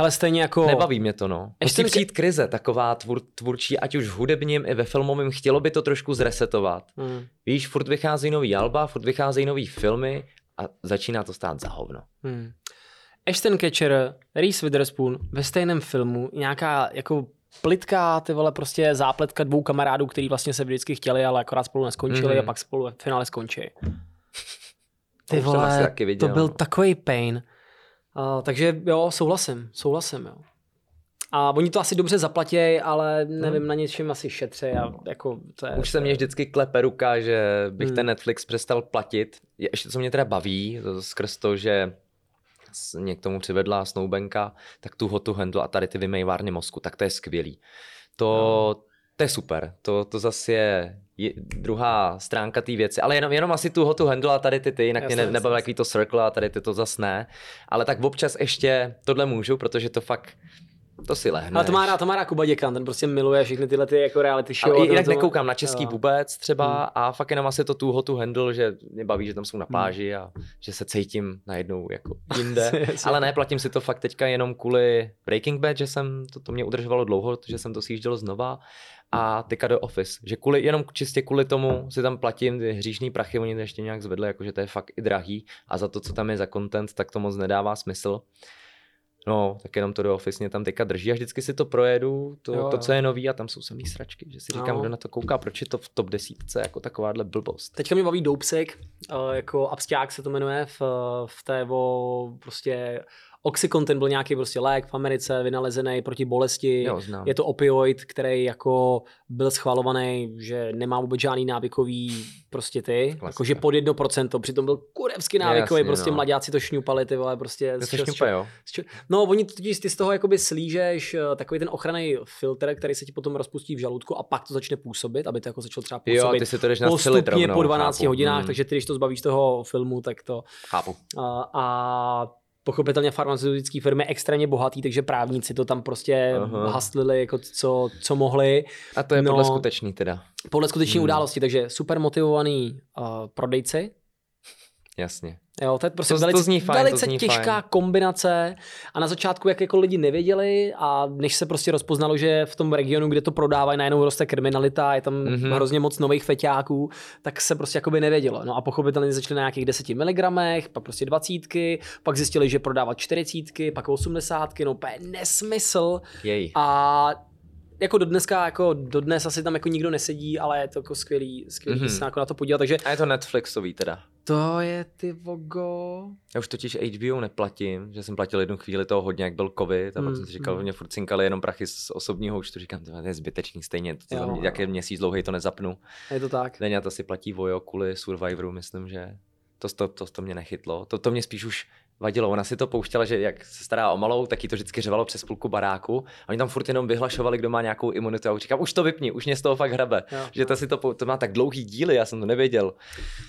Hele, stejně jako... Nebaví mě to, no. Ještě Musí přijít krize, taková tvůr, tvůrčí, ať už v hudebním i ve filmovém, chtělo by to trošku zresetovat. Hmm. Víš, furt vycházejí nový alba, furt vycházejí nový filmy a začíná to stát za hovno. Hmm. Ashton Catcher, Reese Witherspoon ve stejném filmu, nějaká jako plitká, ty vole, prostě zápletka dvou kamarádů, který vlastně se vždycky chtěli, ale akorát spolu neskončili Mhm. a pak spolu ve finále skončí. To Ty asi vole, taky viděl, to byl no. takový pain. Uh, takže jo, souhlasím, souhlasím, jo. A oni to asi dobře zaplatí, ale nevím, na něčem asi šetří a jako to je... Už se mě vždycky klepe ruka, že bych Hmm. ten Netflix přestal platit. Je- Ještě co mě teda baví, to- skrz to, že mě k tomu přivedla Snowbanka, tak tu hotu handle a tady ty vymejvárny mozku, tak to je skvělý. To, No. To je super, to, to zase je, je druhá stránka té věci, ale jenom, jenom asi tu hotu handle a tady ty ty, jinak Jasně, mě ne, jasně. takový to circle a tady ty to zase ne, ale tak občas ještě tohle můžu, protože to fakt, to si lehne. Ale to má rád, to má rád Kuba Děkan, ten prostě miluje všechny tyhle ty jako reality show. Ale jinak nekoukám na český jo. vůbec třeba Hmm. a fakt jenom asi to tu hotu handle, že mě baví, že tam jsou na pláži a že se cítím najednou jako jinde. Ale ne, platím si to fakt teďka jenom kvůli Breaking Bad, že jsem, to, to mě udržovalo dlouho, že jsem to sjížděl znova a teďka do Office, že kvůli, jenom čistě kvůli tomu si tam platím ty hříšný prachy, oni to ještě nějak zvedli, jakože to je fakt i drahý a za to, co tam je za content, tak to moc nedává smysl. No, tak jenom to do Office mě tam teďka drží a vždycky si to projedu, to, Jo, to co je nový a tam jsou samý sračky, že si říkám, No. kdo na to kouká, proč je to v top desítce jako takováhle blbost. Teďka mě baví Doupsik, uh, jako absťák se to jmenuje, v, v té o, prostě Oxycontin byl nějaký prostě lék v Americe vynalezený proti bolesti. Jo, znám. Je to opioid, který jako byl schvalovaný, že nemá vůbec žádný návykový prostě ty, jakože pod 1%, přitom byl kurevsky návykový, Jasně, prostě no. mladáci to šňupali, ty vole, prostě. To z šňupe, čeho- jo. z čeho- No, oni totiž ty z toho jakoby slížeš eh, takový ten ochranný filtr, který se ti potom rozpustí v žaludku a pak to začne působit, aby to jako začalo třeba Jo, působit ty si to jdeš postupně rovnou, po 12 chápu. hodinách, Mm. takže ty, když to zbavíš toho filmu, tak to... Chápu. A, a pochopitelně farmaceutické firmy extrémně bohatý, takže právníci to tam prostě Aha. haslili jako co, co mohli. A to je No. podle skutečný teda. Podle skutečné Hmm. události, takže super motivovaný uh, prodejci, Jasně. Jo, to je prostě To- to velice, zní fajn, to velice zní těžká fajn. kombinace a na začátku, jak jako lidi nevěděli a než se prostě rozpoznalo, že v tom regionu, kde to prodávají, najednou roste kriminalita, je tam Mhm. mm-hmm. hrozně moc nových feťáků, tak se prostě jakoby nevědělo. No a pochopitelně začali na nějakých 10 mg, pak prostě 20, pak zjistili, že prodávat 40, pak 80, no úplně nesmysl Jej. a jako do dneska, jako do dnes asi tam jako nikdo nesedí, ale je to jako skvělý, skvělý Mhm. mm-hmm. se jako na to podívat, takže A je to Netflixový teda. to je ty vogo. Já už totiž HBO neplatím, že jsem platil jednu chvíli toho hodně, jak byl covid, a pak Hmm, jsem si říkal, hmm. že mě furt cinkali jenom prachy z osobního účtu, říkám, to je zbytečný stejně, to, Jo, jo. jak je měsíc dlouhý, to nezapnu. Je to tak. Deňa to si platí Vojo kvůli Survivoru, myslím, že to, to, to, to mě nechytlo. To, to mě spíš už vadilo. Ona si to pouštěla, že jak se stará o malou, tak jí to vždycky řevalo přes půlku baráku. A oni tam furt jenom vyhlašovali, kdo má nějakou imunitu. A už říkám, už to vypni, už mě z toho fakt hrabe. Jo, Že to, si to, to má tak dlouhý díly, já jsem to nevěděl.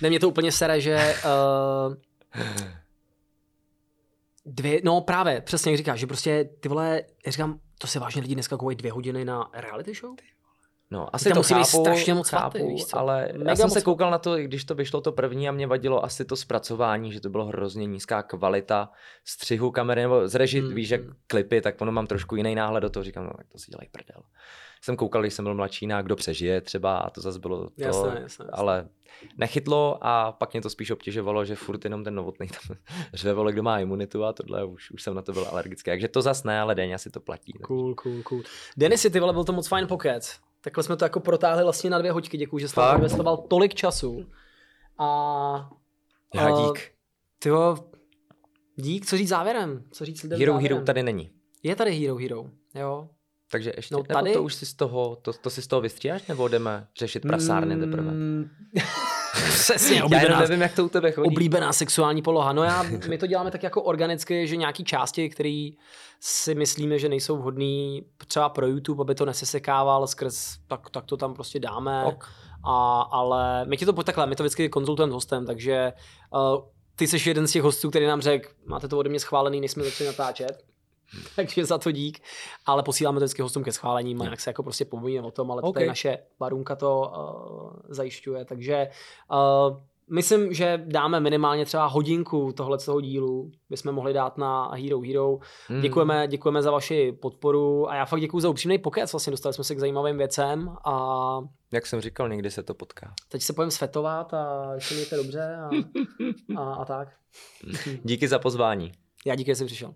Ne, mě to úplně sere, že uh, dvě, no právě, přesně jak říkáš, že prostě ty vole, já říkám, to se vážně lidi dneska koukají dvě hodiny na reality show? No, asi to musí být chápu, strašně moc chápu, vaty, víš co? ale Mega já jsem moc se koukal na to, když to vyšlo to první a mě vadilo asi to zpracování, že to bylo hrozně nízká kvalita střihu kamery, nebo z režit, Mm, víš, jak mm. klipy, tak ono mám trošku jiný náhled do toho, říkám, no tak to si dělají prdel. Jsem koukal, když jsem byl mladší, na kdo přežije třeba a to zase bylo to, Jasné, jasné, jasné. ale nechytlo a pak mě to spíš obtěžovalo, že furt jenom ten novotný tam řve, vole, kdo má imunitu a tohle, už, už jsem na to byl alergický. Takže to zas ne, ale denně si to platí. Cool, cool, cool. Denisy, ty vole, byl to moc fajn pokec. Takhle jsme to jako protáhli vlastně na dvě hoďky, děkuji, že jsi tam investoval tolik času. A Já A- dík. tyjo, dík, co říct závěrem? Co říct lidem Hero závěrem? Hero tady není. Je tady Hero Hero, jo. Takže ještě, No tady- tady... nebo to už si z toho, to, to si z toho vystříháš, nebo jdeme řešit prasárny teprve? Přesně, Já oblíbená, nevím, jak to u tebe chodí. oblíbená sexuální poloha. No já, my to děláme tak jako organicky, že nějaký části, které si myslíme, že nejsou vhodné třeba pro YouTube, aby to nesesekával skrz, tak, tak to tam prostě dáme. Ok. A, ale my ti to pojď takhle, my to vždycky konzultujeme s hostem, takže uh, ty jsi jeden z těch hostů, který nám řekl, máte to ode mě schválený, než jsme začali natáčet. takže za to dík, ale posíláme to vždycky hostům ke schválením a jak se jako prostě povíme o tom, ale okay. OK. naše barunka to uh, zajišťuje, takže uh, myslím, že dáme minimálně třeba hodinku tohle toho dílu, bychom mohli dát na Hero Hero. Hmm. Děkujeme, děkujeme za vaši podporu a já fakt děkuji za upřímný pokec, vlastně dostali jsme se k zajímavým věcem a Jak jsem říkal, někdy se to potká. teď se pojďme svetovat a se mějte dobře a, a, a tak. Díky za pozvání. Já díky, že jsi přišel.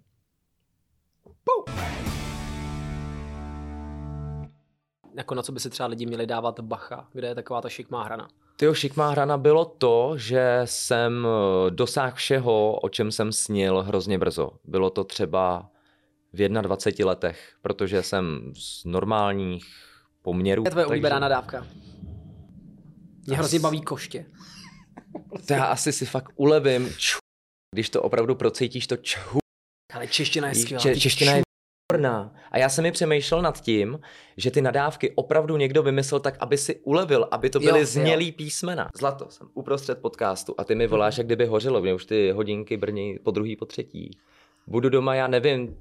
Jako na co by si třeba lidi měli dávat bacha, kde je taková ta šikmá hrana. Tyjo, šikmá hrana bylo to, že jsem eh, dosáhl všeho, o čem jsem snil hrozně brzo. Bylo to třeba v 21 letech, protože jsem z normálních poměrů. Je tvoje takže- oblíbená nadávka? Mě hrozně baví koště. To já asi si fakt ulevím, ču, když to opravdu procítíš, to ču, Ale čeština je skvělá. če- čeština je výborná. A já jsem mi přemýšlel nad tím, že ty nadávky opravdu někdo vymyslel tak, aby si ulevil, aby to Jo, byly jo. znělý písmena. Zlato, jsem uprostřed podcastu a ty mi voláš, jak kdyby hořelo, mě už ty hodinky brní po druhý, po třetí. Budu doma, já nevím.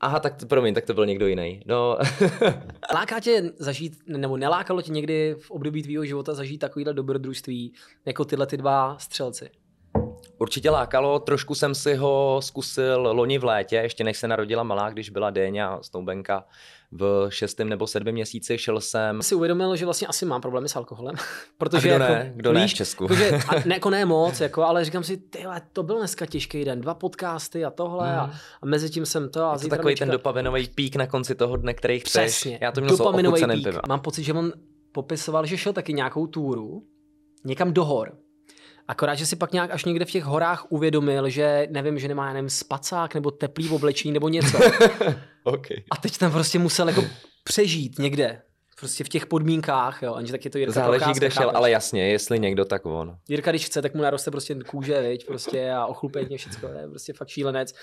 Aha, tak to, promiň, tak to byl někdo jiný. No, Láká tě zažít, nebo nelákalo tě někdy v období tvýho života zažít takovýhle dobrodružství, jako tyhle ty dva střelci? Určitě lákalo, trošku jsem si ho zkusil loni v létě, ještě než se narodila malá, když byla Déňa Snoubenka v šestém nebo sedmém měsíci, šel jsem si uvědomil, že vlastně asi mám problémy s alkoholem. A Protože kdo jako, ne? Kdo ne v Česku? Jakože, a ne, jako ne moc, jako, ale říkám si, ty vole, to byl dneska těžký den, dva podcasty a tohle a, Mm. a mezi tím jsem to a Je to takový mi ten dopaminový pík na konci toho dne, který chceš. Přesně. Já to měl Dopaminový pík. pivem. Mám pocit, že on popisoval, že šel taky nějakou túru někam do hor. Akorát, že si pak nějak až někde v těch horách uvědomil, že nevím, že nemá, nevím, spacák nebo teplý oblečení nebo něco. Okay. A teď tam prostě musel jako přežít někde. Prostě v těch podmínkách, jo. Jenže tak je to Jirka Záleží, Procházka, kde šel, chápeš? ale jasně, jestli někdo, tak on. Jirka, když chce, tak mu naroste prostě kůže, viď, prostě a ochlupení všechno, je prostě fakt šílenec.